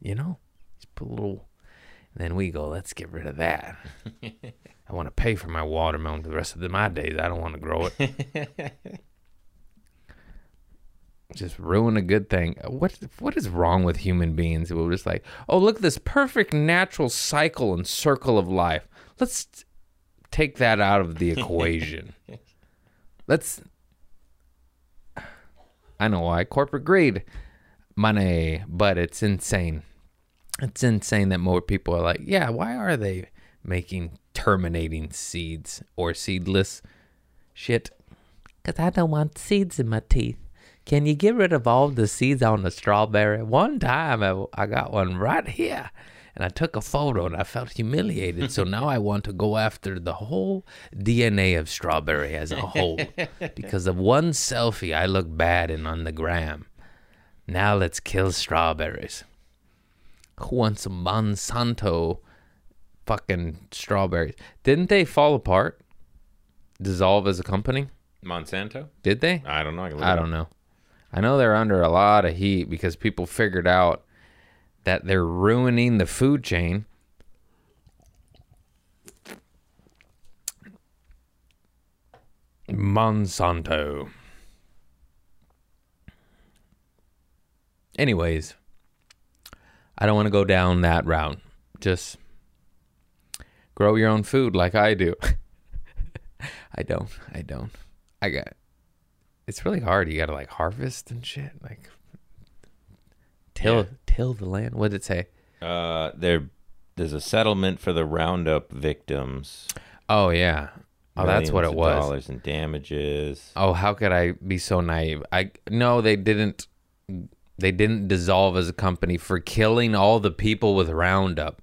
You know, just put a little. And then we go, let's get rid of that. I want to pay for my watermelon for the rest of the, my days. I don't want to grow it. just ruin a good thing. What what is wrong with human beings? We're just like, oh, look at this perfect natural cycle and circle of life. Let's take that out of the equation. Let's. I know why corporate greed, money, but it's insane. It's insane that more people are like, yeah, why are they making terminating seeds or seedless shit? Because I don't want seeds in my teeth. Can you get rid of all the seeds on the strawberry? One time I, I got one right here and I took a photo and I felt humiliated. so now I want to go after the whole DNA of strawberry as a whole. because of one selfie I look bad in on the gram. Now let's kill strawberries. Who wants some Monsanto fucking strawberries? Didn't they fall apart? Dissolve as a company? Monsanto? Did they? I don't know. I, I don't know. I know they're under a lot of heat because people figured out that they're ruining the food chain. Monsanto. Anyways, I don't want to go down that route. Just grow your own food like I do. I don't. I don't. I got it's really hard. You got to like harvest and shit, like till Yeah. till the land. What did it say? Uh, there, there's a settlement for the Roundup victims. Oh yeah. Oh, that's what it was. Dollars in damages. Oh, how could I be so naive? I no, they didn't. They didn't dissolve as a company for killing all the people with Roundup.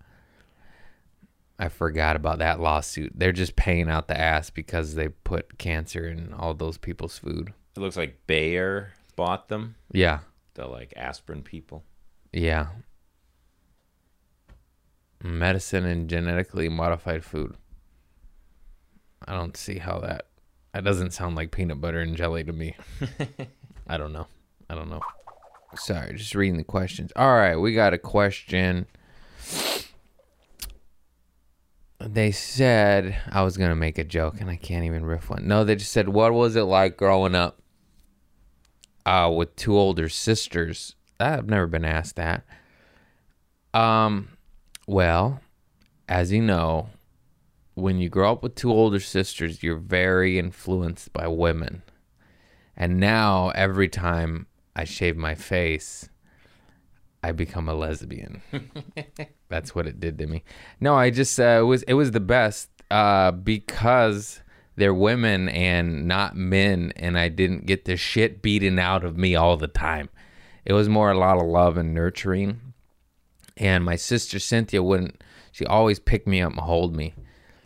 I forgot about that lawsuit. They're just paying out the ass because they put cancer in all those people's food. It looks like Bayer bought them. Yeah, The like aspirin people. yeah. Medicine and genetically modified food. I don't see how that. That doesn't sound like peanut butter and jelly to me. I don't know. I don't know. Sorry, just reading the questions. All right, we got a question. They said I was gonna make a joke, and I can't even riff one. No, they just said, "What was it like growing up uh, with two older sisters?" I've never been asked that. Um, well, as you know, when you grow up with two older sisters, you're very influenced by women. And now every time I shave my face, I become a lesbian. That's what it did to me. No, I just uh, it was it was the best uh, because they're women and not men, and I didn't get the shit beaten out of me all the time. It was more a lot of love and nurturing. And my sister Cynthia wouldn't. She always picked me up and hold me.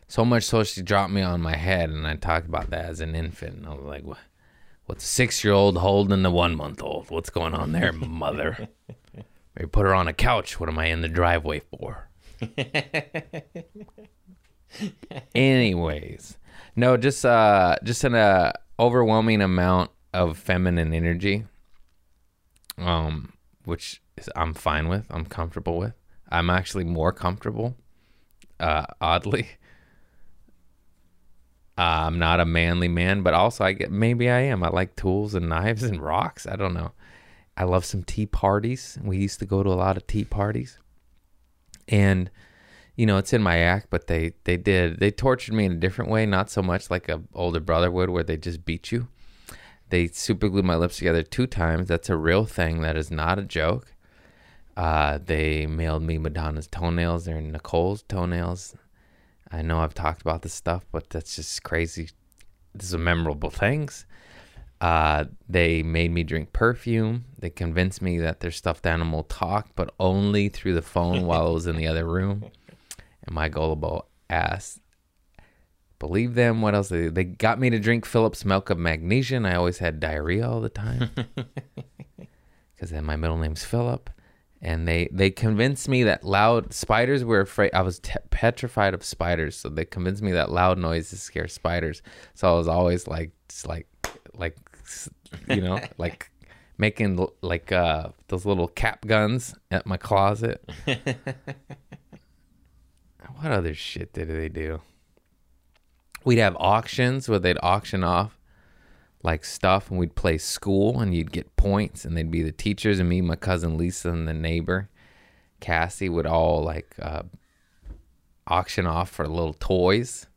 So much so she dropped me on my head, and I talked about that as an infant. I was like, "What? What's a six-year-old holding the one-month-old? What's going on there, mother?" Maybe put her on a couch. What am I in the driveway for? Anyways, no, just uh, just an uh, overwhelming amount of feminine energy, um, which is, I'm fine with. I'm comfortable with. I'm actually more comfortable. Uh, oddly, uh, I'm not a manly man, but also I get maybe I am. I like tools and knives and rocks. I don't know. I love some tea parties. We used to go to a lot of tea parties. And you know, it's in my act, but they they did they tortured me in a different way, not so much like a older brother would where they just beat you. They super glued my lips together two times. That's a real thing. That is not a joke. Uh, they mailed me Madonna's toenails. They're Nicole's toenails. I know I've talked about this stuff, but that's just crazy. These are memorable things. Uh, they made me drink perfume. They convinced me that their stuffed animal talked, but only through the phone while I was in the other room. And my gullible ass believe them. What else? They, they got me to drink Philip's milk of magnesia. And I always had diarrhea all the time because then my middle name's Philip. And they, they convinced me that loud spiders were afraid. I was te- petrified of spiders, so they convinced me that loud noises scare spiders. So I was always like, just like, like, you know, like making like uh those little cap guns at my closet. what other shit did they do? We'd have auctions where they'd auction off like stuff and we'd play school and you'd get points and they'd be the teachers and me, my cousin Lisa and the neighbor Cassie would all like uh, auction off for little toys.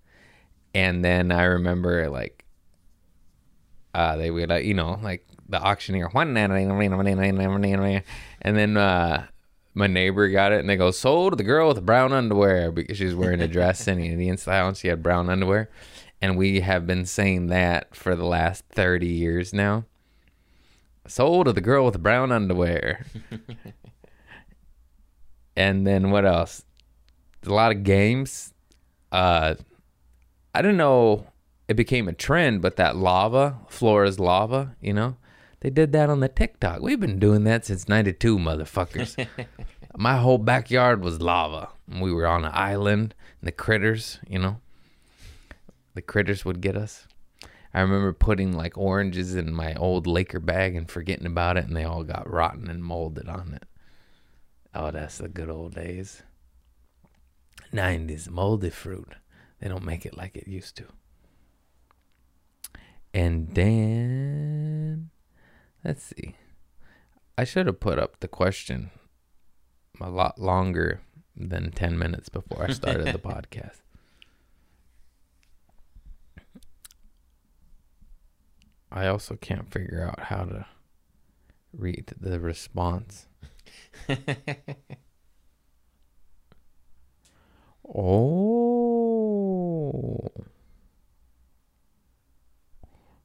And then I remember like uh, they would, uh, you know, like the auctioneer, and then uh, my neighbor got it, and they go, sold to the girl with the brown underwear because she's wearing a dress and the inside and she had brown underwear, and we have been saying that for the last thirty years now. Sold to the girl with the brown underwear. and then what else? A lot of games. Uh, I don't know it became a trend, but that lava, Flora's lava, you know, they did that on the TikTok. We've been doing that since 92, motherfuckers. My whole backyard was lava. We were on an island, and the critters, you know, the critters would get us. I remember putting like oranges in my old Laker bag and forgetting about it, and they all got rotten and molded on it. Oh, that's the good old days. 90s moldy fruit. They don't make it like it used to. And then, let's see. I should have put up the question a lot longer than 10 minutes before I started the podcast. I also can't figure out how to read the response. oh.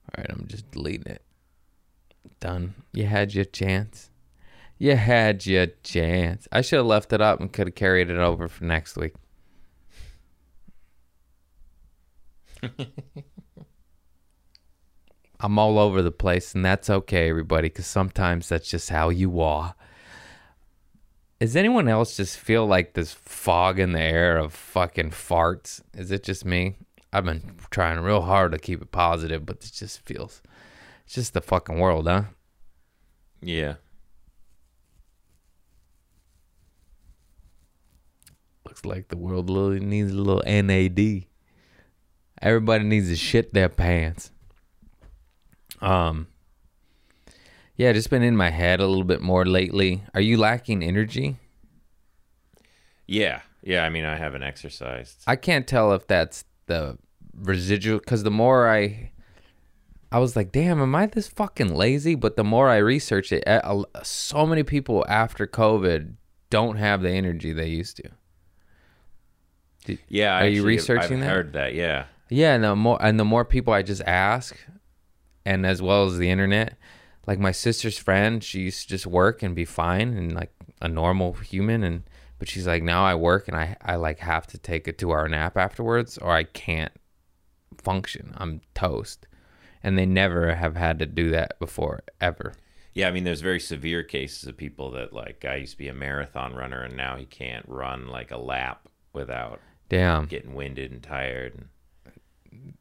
All right, I'm just deleting it. Done. You had your chance. You had your chance. I should have left it up and could have carried it over for next week. I'm all over the place, and that's okay, everybody, because sometimes that's just how you are. Does anyone else just feel like this fog in the air of fucking farts? Is it just me? I've been trying real hard to keep it positive, but it just feels it's just the fucking world, huh? Yeah. Looks like the world needs a little NAD. Everybody needs to shit their pants. Um. Yeah, just been in my head a little bit more lately. Are you lacking energy? Yeah. Yeah, I mean, I haven't exercised. I can't tell if that's the residual because the more I I was like, damn, am I this fucking lazy? But the more I researched it, so many people after COVID don't have the energy they used to. yeah, Are you researching I've that? Heard that? Yeah. Yeah, and the more and the more people I just ask, and as well as the internet, like my sister's friend, she used to just work and be fine and like a normal human, and but she's like now I work and I I like have to take a two hour nap afterwards or I can't function. I'm toast, and they never have had to do that before ever. Yeah, I mean, there's very severe cases of people that like guy used to be a marathon runner and now he can't run like a lap without Damn. getting winded and tired. And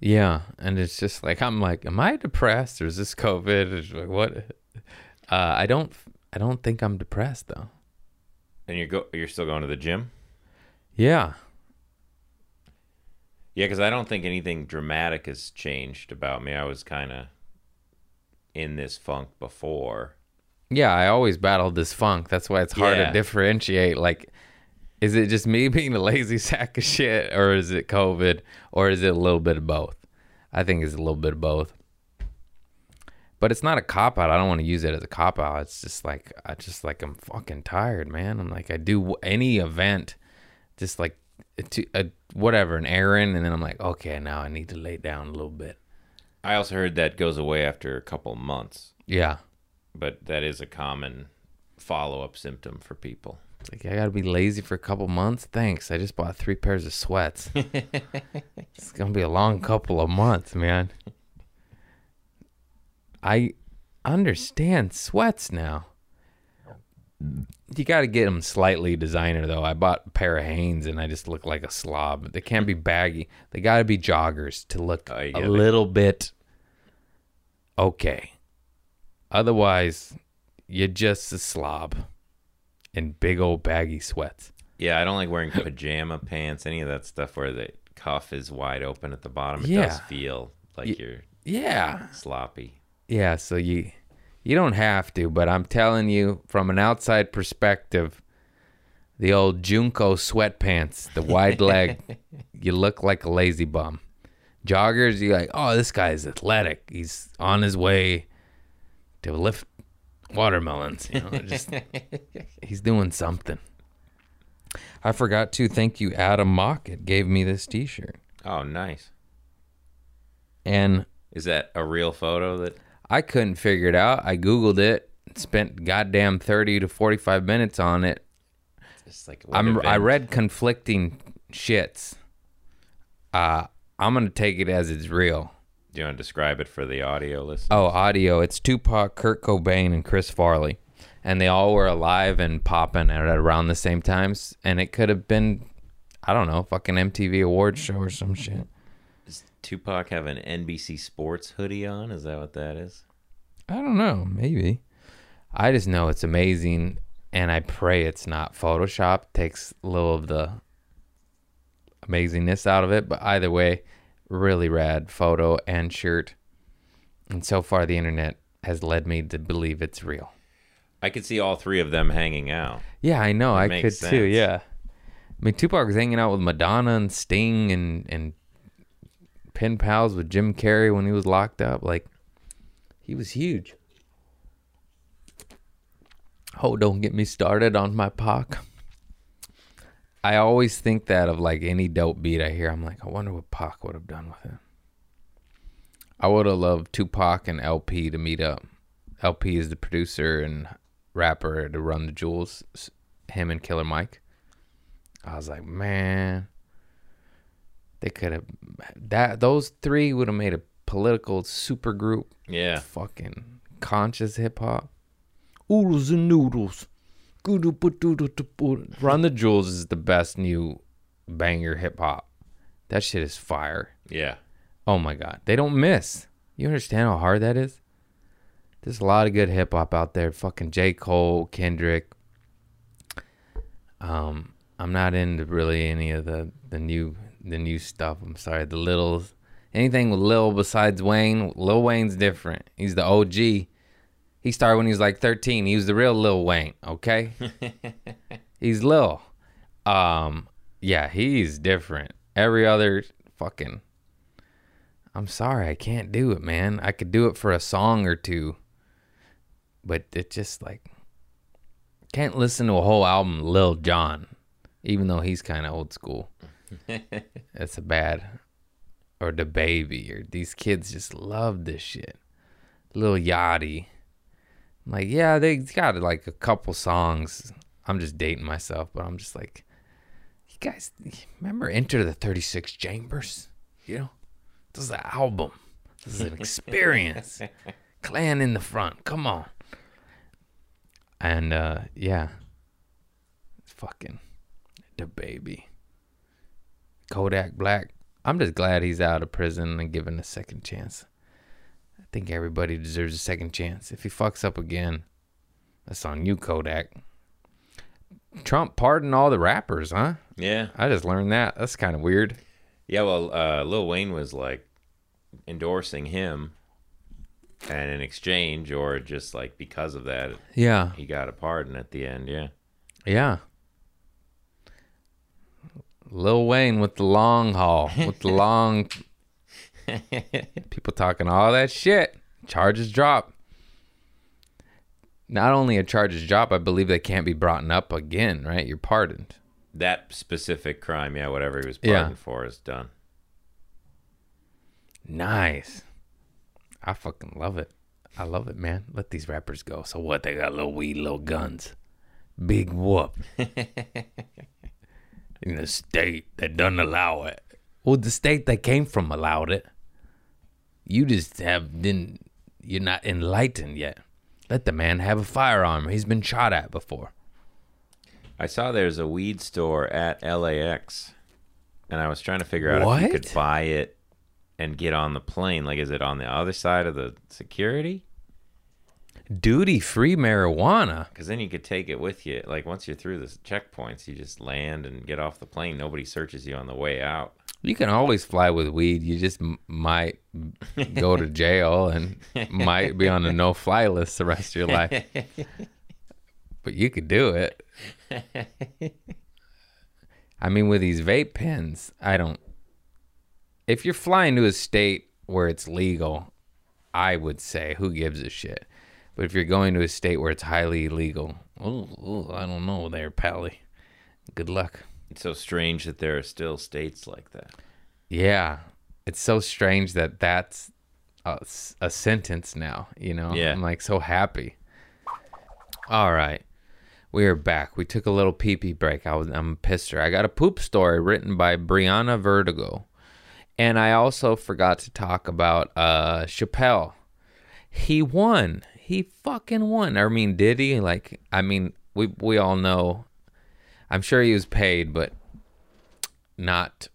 Yeah, and it's just like I'm like, am I depressed or is this COVID? Like what? Uh, I don't. I don't think I'm depressed though. and you're go you're still going to the gym. Yeah. Yeah, because I don't think anything dramatic has changed about me. I was kind of in this funk before. Yeah, I always battled this funk. That's why it's hard Yeah. to differentiate. Like, is it just me being a lazy sack of shit, or is it COVID, or is it a little bit of both? I think it's a little bit of both. But it's not a cop out. I don't want to use it as a cop out. It's just like I just like I'm fucking tired, man. I'm like I do any event, just like to a, whatever an errand, and then I'm like, okay, now I need to lay down a little bit. I also heard that goes away after a couple months, Yeah, but that is a common follow up symptom for people. Like I gotta be lazy for a couple months. Thanks. I just bought three pairs of sweats. it's gonna be a long couple of months, man. I understand sweats now. You got to get them slightly designer though. I bought a pair of Hanes and I just look like a slob. They can't be baggy. They got to be joggers to look Oh, a little bit okay. Otherwise, you're just a slob in big old baggy sweats. Yeah, I don't like wearing pajama pants, any of that stuff where the cuff is wide open at the bottom. It Yeah. does feel like Y- you're Yeah. sloppy. Yeah, so you you don't have to, but I'm telling you from an outside perspective, the old JNCO sweatpants, the wide leg, you look like a lazy bum. Joggers, you're like, oh, this guy's athletic. He's on his way to lift watermelons. You know, just he's doing something. I forgot to thank you, Adam Mockett gave me this T-shirt, Oh, nice. and Is that a real photo that I couldn't figure it out. I googled it, spent goddamn thirty to forty-five minutes on it. it's like I'm I read conflicting shits. Uh, I'm gonna take it as it's real. Do you want to describe it for the audio list? Oh, audio. It's Tupac, Kurt Cobain, and Chris Farley, and they all were alive and popping at around the same times. And it could have been, I don't know, fucking MTV awards show or some shit. Does Tupac have an NBC Sports hoodie on? Is that what that is? I don't know. Maybe. I just know it's amazing, and I pray it's not Photoshop. Takes a little of the amazingness out of it, but either way, really rad photo and shirt. And so far, the internet has led me to believe it's real. I could see all three of them hanging out. Yeah, I know. I could too. Yeah. I mean, Tupac was hanging out with Madonna and Sting and and pen pals with Jim Carrey when he was locked up. Like, he was huge. Oh, don't get me started on my Pac. I always think that of like any dope beat I hear. I'm like, I wonder what Pac would have done with it. I would have loved Tupac and El-P to meet up. El-P is the producer and rapper to run the jewels. Him and Killer Mike. I was like, man, they could have that. Those three would have made a political super group. Yeah. Fucking conscious hip hop. Oodles and noodles. Run the Jewels is the best new banger hip hop. That shit is fire. Yeah. Oh my god, they don't miss. You understand how hard that is? There's a lot of good hip hop out there. Fucking J. Cole, Kendrick. Um, I'm not into really any of the the new the new stuff. I'm sorry, the little anything with Lil besides Wayne. Lil Wayne's different. He's the OG. He started when he was like 13. He was the real Lil Wayne. Okay, he's Lil. Um, yeah, he's different. Every other fucking. I'm sorry, I can't do it, man. I could do it for a song or two, but it just like can't listen to a whole album, Lil Jon, even though he's kind of old school. That's a bad. Or the baby, or these kids just love this shit. Lil Yachty. Like, yeah, they got like a couple songs. I'm just dating myself, but I'm just like, you guys remember Enter the 36 Chambers? You know, this is an album. This is an experience. Clan in the front. Come on. And uh yeah. Fucking the baby. Kodak Black. I'm just glad he's out of prison and given a second chance. I think everybody deserves a second chance. If he fucks up again, that's on you, Kodak. Trump pardoned all the rappers, huh? Yeah. I just learned that. That's kind of weird. Yeah, well, uh, Lil Wayne was like endorsing him, and in exchange, or just like because of that, Yeah. he got a pardon at the end. Yeah. Yeah. Lil Wayne with the long haul, with the long people talking all that shit. Charges drop. Not only a charges drop, I believe they can't be brought up again, right? You're pardoned. That specific crime, yeah, whatever he was Yeah. pardoned for is done. Nice. I fucking love it. I love it, man. Let these rappers go. So what? They got little weed, little guns. Big whoop. In the state that doesn't allow it. Well, the state they came from allowed it. You just have didn't you're not enlightened yet. Let the man have a firearm. He's been shot at before. I saw there's a weed store at LAX, and I was trying to figure out if you could buy it and get on the plane. Like, is it on the other side of the security? Duty free marijuana. Because then you could take it with you. Like, once you're through the checkpoints, you just land and get off the plane. Nobody searches you on the way out. You can always fly with weed. You just m- might go to jail and might be on a no fly list the rest of your life. But you could do it. I mean, with these vape pens, I don't. If you're flying to a state where it's legal, I would say, who gives a shit? But if you're going to a state where it's highly illegal, oh, I don't know there, Pally. Good luck. It's so strange that there are still states like that. Yeah, it's so strange that that's a sentence now. You know, Yeah. I'm like so happy. All right, we are back. We took a little pee pee break. I was I'm pissed. her. I got a poop story written by Brianna Vertigo, and I also forgot to talk about uh Chappelle. He won. He fucking won. I mean, did he? Like, I mean, we we all know. I'm sure he was paid, but not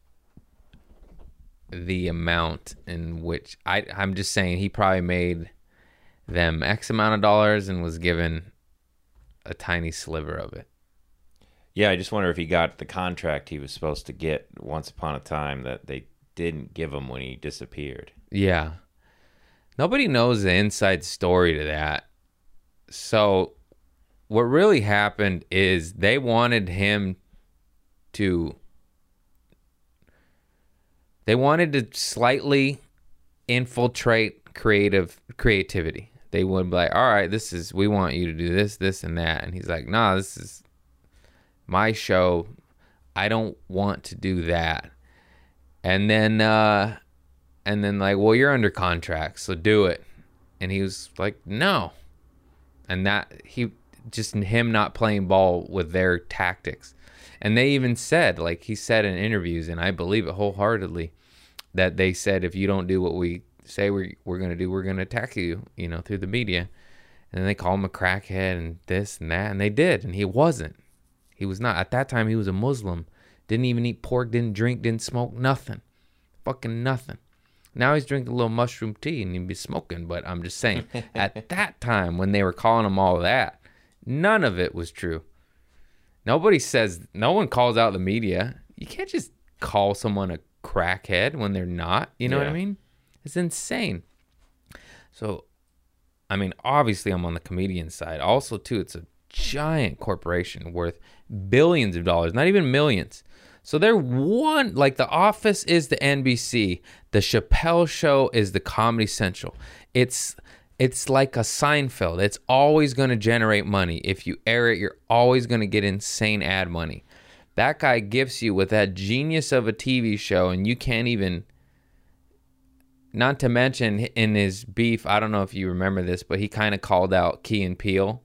the amount in which I I'm just saying he probably made them X amount of dollars and was given a tiny sliver of it. Yeah, I just wonder if he got the contract he was supposed to get once upon a time that they didn't give him when he disappeared. Yeah. Nobody knows the inside story to that. So what really happened is they wanted him to they wanted to slightly infiltrate creative creativity. They would be like, "All right, this is we want you to do this, this and that." And he's like, "Nah, this is my show. I don't want to do that." And then uh and then like, well, you're under contract, so do it. And he was like, no. And that he just him not playing ball with their tactics. And they even said, like he said in interviews, and I believe it wholeheartedly, that they said if you don't do what we say we're we're gonna do, we're gonna attack you, you know, through the media. And they call him a crackhead and this and that, and they did, and he wasn't. He was not. At that time, he was a Muslim. Didn't even eat pork, didn't drink, didn't smoke, nothing. Fucking nothing. Now he's drinking a little mushroom tea and he'd be smoking, but I'm just saying, at that time when they were calling him all that, none of it was true. Nobody says, no one calls out the media. You can't just call someone a crackhead when they're not. You know what I mean? It's insane. So, I mean, obviously, I'm on the comedian side. Also, too, it's a giant corporation worth billions of dollars, not even millions. So they're one like The Office is the NBC, the Chappelle Show is the Comedy Central. It's it's like a Seinfeld. It's always going to generate money. If you air it, you're always going to get insane ad money. That guy gifts you with that genius of a TV show, and you can't even. Not to mention in his beef, I don't know if you remember this, but he kind of called out Key and Peele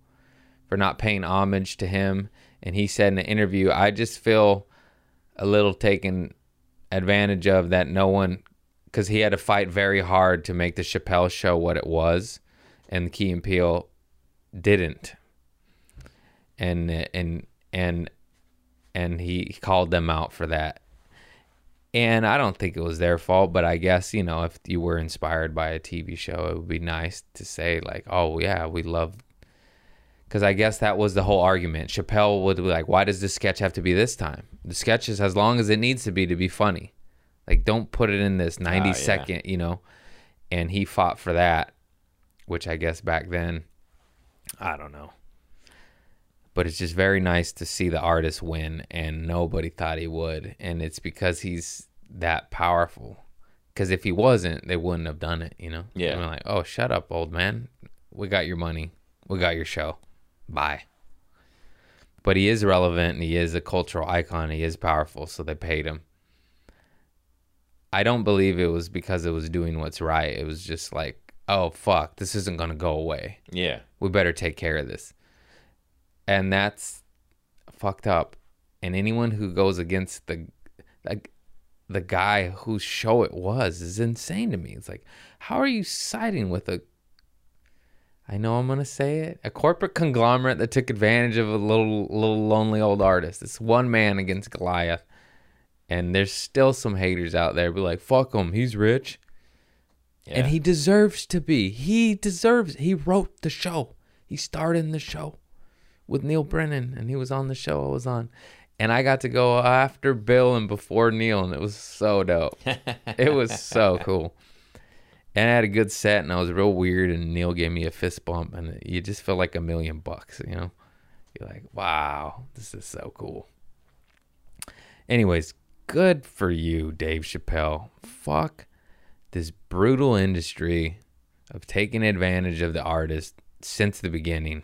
for not paying homage to him. And he said in an interview, I just feel a little taken advantage of that no one, because he had to fight very hard to make the Chappelle show what it was, and Key and Peele didn't. And and and and he called them out for that. And I don't think it was their fault, but I guess, you know, if you were inspired by a TV show, it would be nice to say, like, oh, yeah, we love. Because I guess that was the whole argument. Chappelle would be like, why does this sketch have to be this time? The sketch is as long as it needs to be to be funny. Like, don't put it in this ah, 90 yeah. second, you know? And he fought for that, which I guess back then, I don't know but it's just very nice to see the artist win and nobody thought he would and it's because he's that powerful because if he wasn't they wouldn't have done it you know Yeah. And we're like oh shut up old man we got your money we got your show bye but he is relevant and he is a cultural icon he is powerful so they paid him i don't believe it was because it was doing what's right it was just like oh fuck this isn't going to go away Yeah. we better take care of this. And that's fucked up. And anyone who goes against the like the guy whose show it was is insane to me. It's like, how are you siding with a I know I'm gonna say it, a corporate conglomerate that took advantage of a little little lonely old artist. It's one man against Goliath. And there's still some haters out there be like, fuck him, he's rich. Yeah. And he deserves to be. He deserves. He wrote the show. He starred in the show with Neal Brennan, and he was on the show I was on. And I got to go after Bill and before Neal, and it was so dope. it was so cool. And I had a good set, and I was real weird. And Neal gave me a fist bump, and you just feel like a million bucks, you know? You're like, wow, this is so cool. Anyways, good for you, Dave Chappelle. Fuck this brutal industry of taking advantage of the artist since the beginning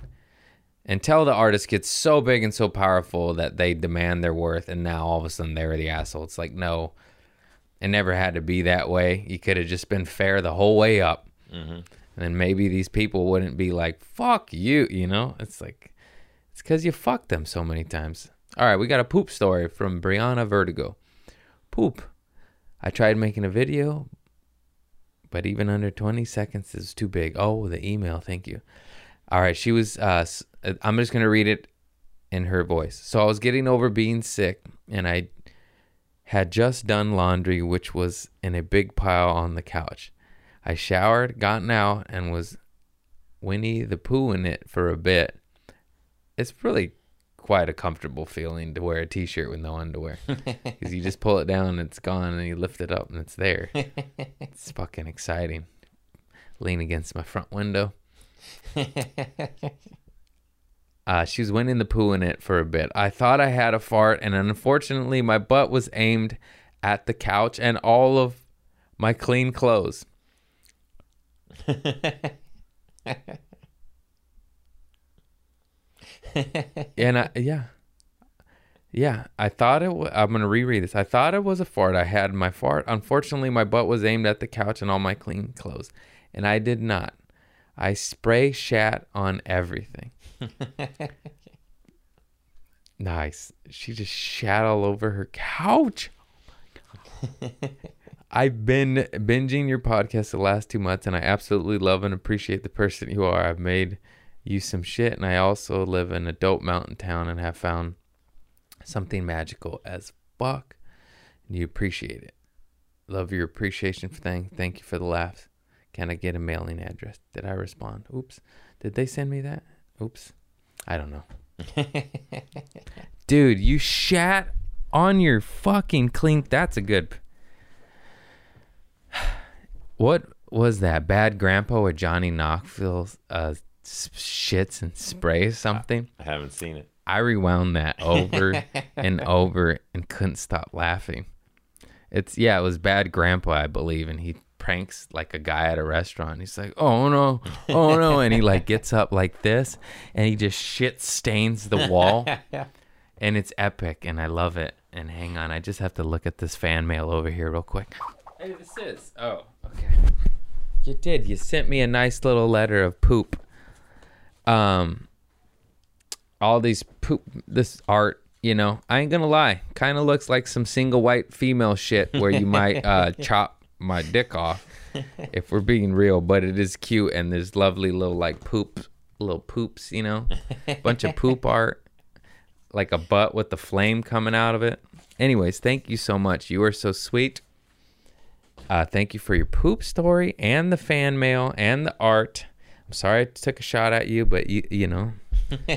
until the artist gets so big and so powerful that they demand their worth and now all of a sudden they're the asshole. It's like, no, it never had to be that way. You could have just been fair the whole way up. And then maybe these people wouldn't be like, fuck you, you know? It's like, it's because you fucked them so many times. All right, we got a poop story from Brianna Vertigo. Poop. I tried making a video, but even under 20 seconds is too big. Oh, the email. Thank you. All right. She was, uh, I'm just going to read it in her voice. So I was getting over being sick and I had just done laundry, which was in a big pile on the couch. I showered, gotten out, and was Winnie the Pooh in it for a bit. It's really quite a comfortable feeling to wear a t-shirt with no underwear because you just pull it down and it's gone and you lift it up and it's there it's fucking exciting lean against my front window uh, she was winning the poo in it for a bit. I thought i had a fart and unfortunately my butt was aimed at the couch and all of my clean clothes. And I, yeah. Yeah i thought it was i'm gonna reread this. I thought it was a fart. I had my fart. Unfortunately my butt was aimed at the couch and all my clean clothes and i did not. I spray shat on everything nice she just shat all over her couch I've been binging your podcast the last two months, and I absolutely love and appreciate the person you are. I've made you some shit, and I also live in a dope mountain town and have found something magical as fuck. And you appreciate it. Love your appreciation for thing. Thank you for the laughs. Can I get a mailing address? Did I respond? Oops. Did they send me that? Oops. I don't know. Dude, you shat on your fucking clean. That's a good. What was that? Bad Grandpa with Johnny Knoxville uh, shits and sprays something? I haven't seen it. I rewound that over and over and couldn't stop laughing. It's yeah, it was Bad Grandpa, I believe, and he pranks like a guy at a restaurant. He's like, "Oh no, oh no," and he like gets up like this, and he just shit stains the wall, and it's epic, and I love it. And hang on, I just have to look at this fan mail over here real quick. Hey, this is oh okay. You did. You sent me a nice little letter of poop. Um, all these poop, this art, you know, I ain't gonna lie, kind of looks like some single white female shit where you might uh, chop my dick off if we're being real, but it is cute and there's lovely little like poop, little poops, you know, bunch of poop art, like a butt with the flame coming out of it. Anyways, thank you so much. You are so sweet. Uh, thank you for your poop story and the fan mail and the art. I'm sorry I took a shot at you, but you you know,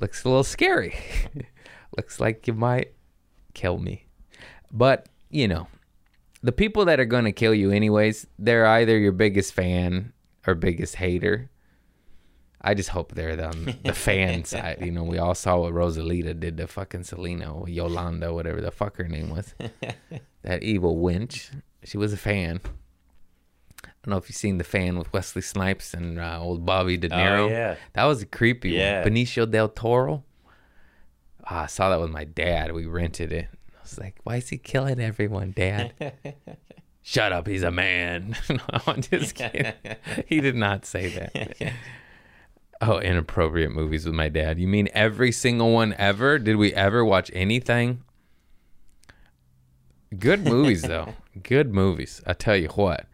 looks a little scary. looks like you might kill me. But, you know, the people that are going to kill you anyways, they're either your biggest fan or biggest hater. I just hope they're on the fan side. You know, we all saw what Rosalita did to fucking Selena Yolanda, whatever the fuck her name was. that evil wench. She was a fan. I don't know if you've seen the fan with Wesley Snipes and uh, old Bobby De Niro. Oh, yeah. That was a creepy Yeah. one. Benicio del Toro. Ah, I saw that with my dad. We rented it. I was like, why is he killing everyone, Dad? Shut up, he's a man. no, I'm just kidding. he did not say that. oh, inappropriate movies with my dad. You mean every single one ever? Did we ever watch anything? Good movies, though. Good movies. I tell you what.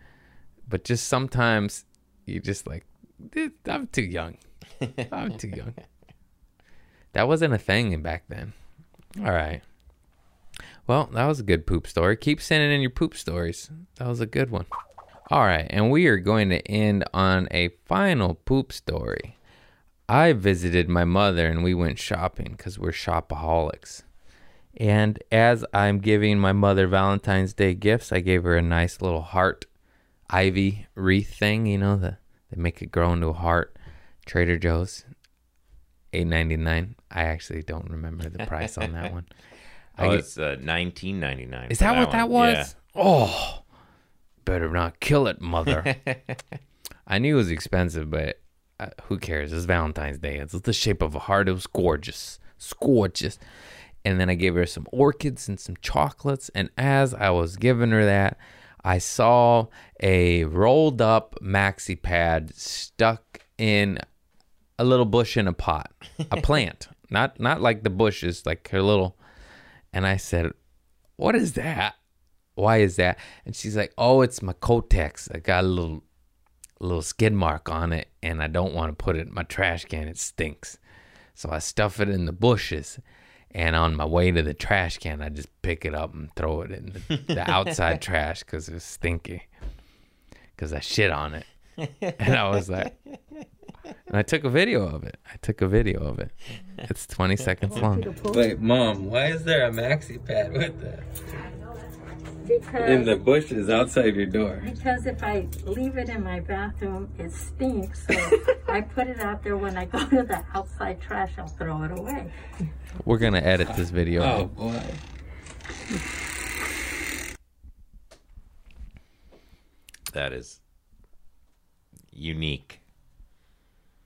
But just sometimes you just like, "Eh, I'm too young. I'm too young. That wasn't a thing back then. All right. Well, that was a good poop story. Keep sending in your poop stories. That was a good one. All right, and we are going to end on a final poop story. I visited my mother and we went shopping because we're shopaholics. And as I'm giving my mother Valentine's Day gifts, I gave her a nice little heart ivy wreath thing, you know, the they make it grow into a heart. Trader Joe's, eight ninety nine. I actually don't remember the price on that one. I Oh, get- it's uh, nineteen ninety nine. is that what that was? Oh, better not kill it, mother. I knew it was expensive, but uh, who cares? It's Valentine's Day. It's the shape of a heart. It was gorgeous, It's gorgeous. And then I gave her some orchids and some chocolates. And as I was giving her that, I saw a rolled up maxi pad stuck in a little bush in a pot, a plant, not not like the bushes, like her little. And I said, "What is that? Why is that?" And she's like, "Oh, it's my Kotex. I got a little, a little skid mark on it, and I don't want to put it in my trash can. It stinks. So I stuff it in the bushes." And on my way to the trash can, I just pick it up and throw it in the, the outside trash because it's stinky. Because I shit on it. And I was like, and I took a video of it. I took a video of it. It's 20 seconds long. Wait, mom, why is there a maxi pad with that? Because, in the bushes outside your door. because if I leave it in my bathroom, it stinks. So I put it out there when I go to the outside trash, I'll throw it away. We're gonna edit this video. Oh boy. That is unique.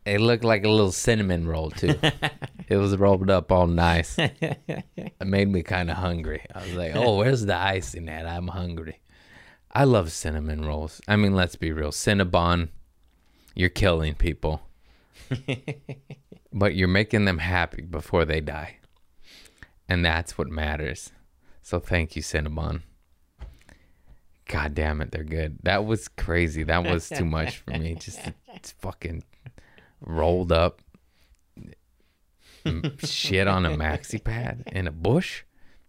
It looked like a little cinnamon roll too. it was rolled up all nice. It made me kind of hungry. I was like, "Oh, where's the icing at? I'm hungry." I love cinnamon rolls. I mean, let's be real. Cinnabon, you're killing people, but you're making them happy before they die, and that's what matters. So thank you, Cinnabon. God damn it, they're good. That was crazy. That was too much for me. Just it's fucking rolled up shit on a maxi pad in a bush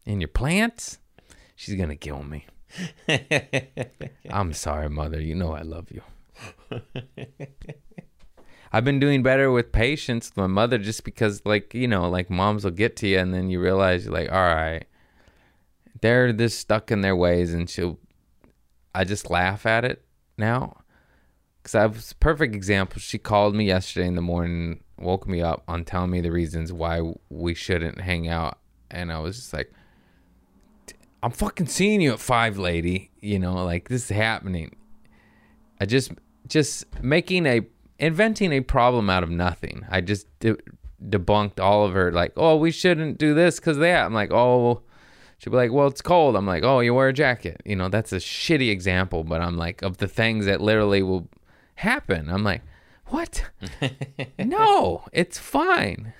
in your plants. She's gonna kill me. I'm sorry, mother. You know I love you. I've been doing better with patience with my mother just because, like, you know, like moms will get to you and then you realize you're like, all right, they're just stuck in their ways and she'll, I just laugh at it now. Because I was a perfect example. She called me yesterday in the morning, woke me up on telling me the reasons why we shouldn't hang out. And I was just like, I'm fucking seeing you at five, lady. You know, like this is happening. I just, just making a, inventing a problem out of nothing. I just de- debunked all of her, like, oh, we shouldn't do this because that. I'm like, oh, she'd be like, well, it's cold. I'm like, oh, you wear a jacket. You know, that's a shitty example, but I'm like, of the things that literally will happen. I'm like, what? no, it's fine.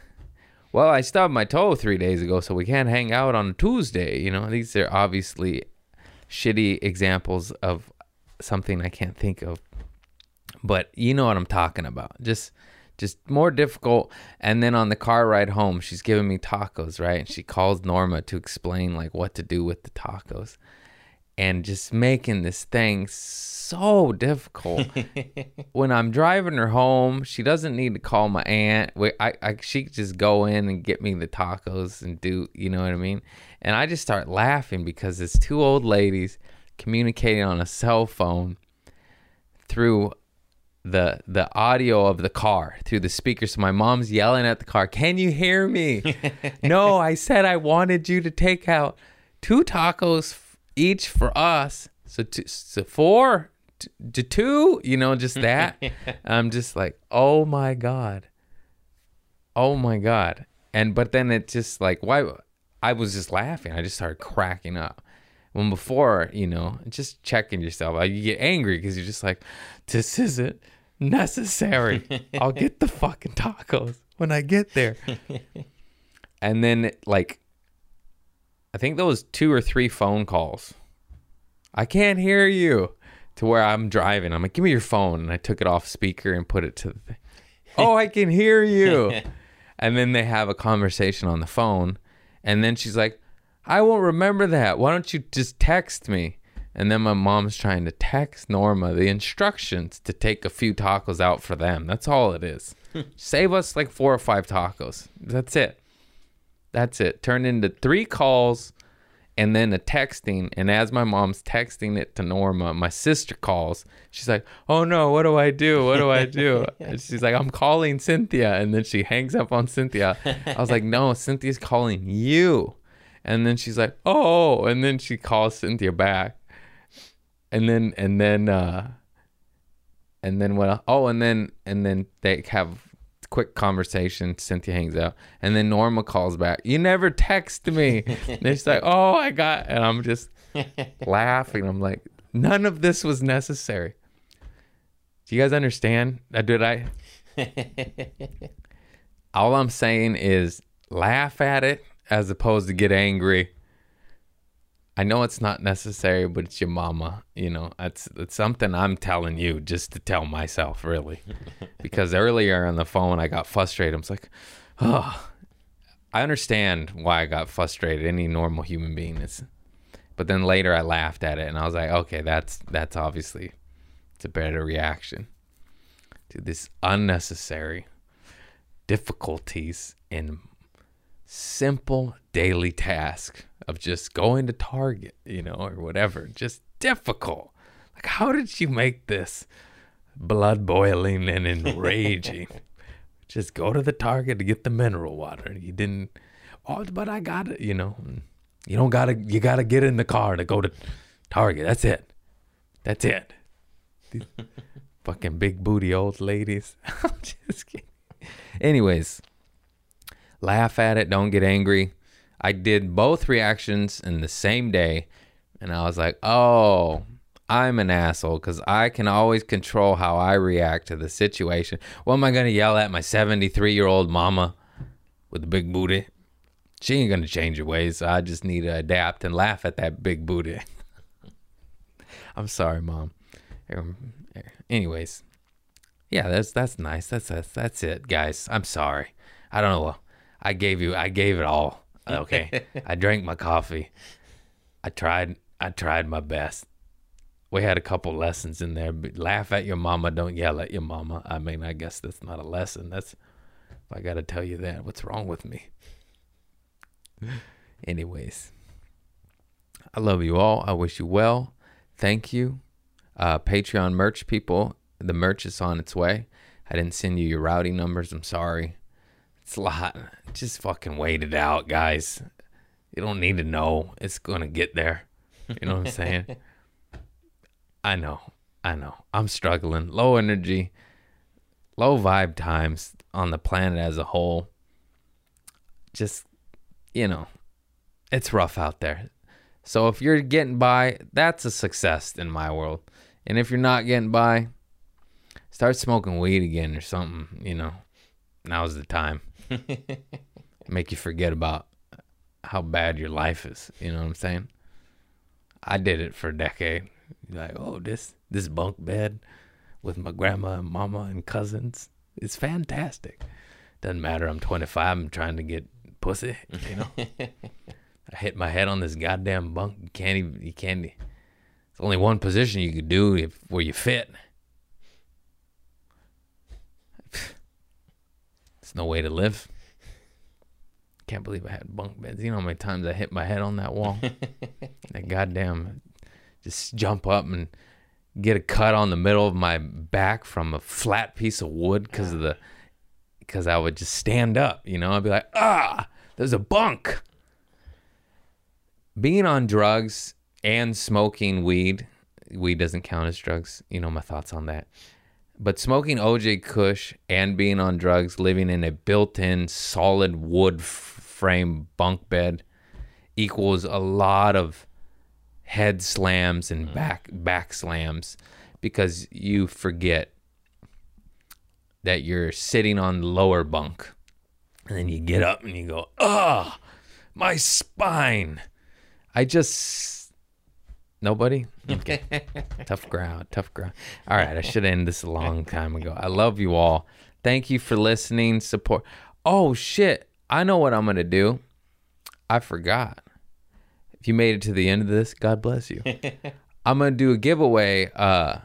Well, I stubbed my toe three days ago, so we can't hang out on a Tuesday. You know, these are obviously shitty examples of something I can't think of. But you know what I'm talking about. Just just more difficult. And then on the car ride home, she's giving me tacos, right? And she calls Norma to explain like what to do with the tacos. And just making this thing so difficult. when I'm driving her home, she doesn't need to call my aunt. I, I, she could just go in and get me the tacos and do, you know what I mean? And I just start laughing because it's two old ladies communicating on a cell phone through the the audio of the car through the speaker so my mom's yelling at the car can you hear me no i said i wanted you to take out two tacos each for us. So two, so four t- to two you know just that. I'm just like oh my god. Oh my god. And but then it just like why i was just laughing. I just started cracking up. When before you know just checking yourself. Like, you get angry because you're just like this isn't necessary. I'll get the fucking tacos when i get there. And then like i think those two or three phone calls i can't hear you to where i'm driving i'm like give me your phone and i took it off speaker and put it to the thing oh i can hear you and then they have a conversation on the phone and then she's like I won't remember that. Why don't you just text me? And then my mom's trying to text Norma the instructions to take a few tacos out for them. That's all it is. Save us like four or five tacos. That's it. That's it. Turned into three calls and then a texting. And as my mom's texting it to Norma, my sister calls. She's like, Oh no, what do I do? What do I do? and she's like, I'm calling Cynthia. And then she hangs up on Cynthia. I was like, No, Cynthia's calling you. And then she's like, "Oh," and then she calls Cynthia back, and then and then uh, and then what? Oh, and then and then they have quick conversation. Cynthia hangs out, and then Norma calls back. You never text me. and she's like, "Oh, I got," and I'm just laughing. I'm like, none of this was necessary. Do you guys understand? Uh, Did I? All I'm saying is laugh at it as opposed to get angry. I know it's not necessary, but it's your mama. You know, it's it's something I'm telling you just to tell myself, really. because earlier on the phone, I got frustrated. I was like, oh, I understand why I got frustrated. Any normal human being is. But then later, I laughed at it, and I was like, okay, that's that's obviously it's a better reaction to this unnecessary difficulties in simple daily task of just going to Target, you know, or whatever. Just difficult. Like, how did you make this blood boiling and enraging? just go to the Target to get the mineral water. You didn't, oh, but I got it, you know. You don't gotta, you gotta get in the car to go to Target. That's it. That's it. These fucking big booty old ladies. I'm just kidding. Anyways, laugh at it, don't get angry. I did both reactions in the same day, and I was like, oh, I'm an asshole because I can always control how I react to the situation. What am I going to yell at my 73 year old mama with the big booty? She ain't going to change her ways. So I just need to adapt and laugh at that big booty. I'm sorry, mom. Um, Anyways, yeah, that's that's nice. That's that's, that's it, guys. I'm sorry. I don't know. I gave you I gave it all. Okay. I drank my coffee. I tried I tried my best. we had a couple lessons in there. Laugh at your mama, don't yell at your mama. I mean, I guess that's not a lesson. That's I got to tell you that. What's wrong with me? Anyways, I love you all. I wish you well. Thank you. Uh, Patreon merch people, the merch is on its way. I didn't send you your routing numbers. I'm sorry. It's a lot. Just fucking wait it out, guys. You don't need to know. It's to get there. You know what I'm saying? I know. I know. I'm struggling. Low energy, low vibe times on the planet as a whole. Just, you know, it's rough out there. So if you're getting by, that's a success in my world. And if you're not getting by, start smoking weed again or something, you know. Now's the time. Make you forget about how bad your life is, you know what I'm saying? I did it for a decade. Like, oh, this this bunk bed with my grandma and mama and cousins. It's fantastic. Doesn't matter. I'm 25. I'm trying to get pussy. You know. I hit my head on this goddamn bunk. You can't even. You can't. It's only one position you could do if where you fit. It's no way to live. Can't believe I had bunk beds. You know how many times I hit my head on that wall? that goddamn just jump up and get a cut on the middle of my back from a flat piece of wood because of the because I would just stand up, you know. I'd be like, ah, there's a bunk. Being on drugs and smoking weed, weed doesn't count as drugs. You know my thoughts on that. But smoking OG Kush and being on drugs, living in a built-in solid wood frame bunk bed, equals a lot of head slams and back back slams because you forget that you're sitting on the lower bunk. And then you get up and you go ah my spine. I just nobody? Okay. Tough ground tough ground all right i should end this a long time ago. I love you all. Thank you for listening support. Oh shit. I know what i'm gonna do. I forgot. If you made it to the end of this, God bless you. I'm gonna do a giveaway, uh,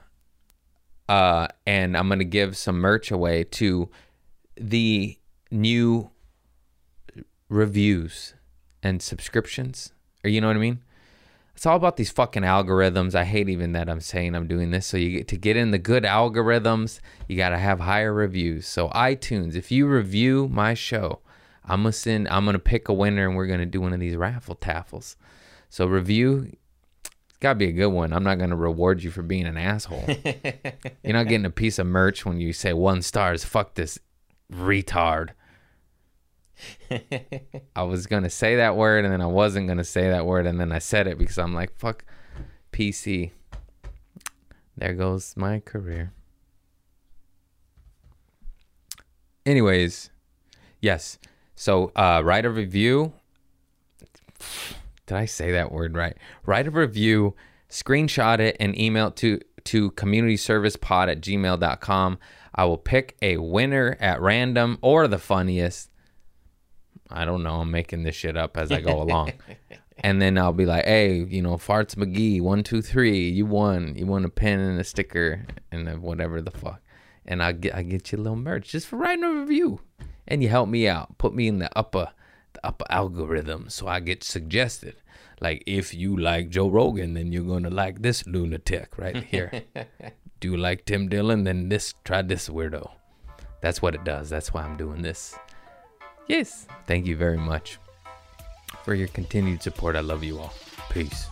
uh, and I'm gonna give some merch away to the new reviews and subscriptions. Or you know what I mean? It's all about these fucking algorithms. I hate even that I'm saying I'm doing this. So you get to get in the good algorithms, you gotta have higher reviews. So iTunes, if you review my show, I'm gonna send. I'm gonna pick a winner, and we're gonna do one of these raffle taffles. So review, it's got to be a good one. I'm not going to reward you for being an asshole. You're not getting a piece of merch when you say one stars. Fuck this retard. I was to say that word and then I wasn't to say that word and then I said it because I'm like, fuck PC. There goes my career. Anyways, yes. So uh, write a review. Did I say that word right? Write a review, screenshot it, and email it to to communityservicepod at gmail.com. I will pick a winner at random or the funniest. I don't know. I'm making this shit up as I go along. and then I'll be like, hey, you know, Farts McGee, one, two, three, you won. You won a pen and a sticker and a whatever the fuck. And I get I get you a little merch just for writing a review. And you help me out. Put me in the upper the upper algorithm so I get suggested. Like if you like Joe Rogan, then you're gonna like this lunatic right here. Do you like Tim Dillon? Then this try this weirdo. That's what it does. That's why I'm doing this. Yes. Thank you very much for your continued support. I love you all. Peace.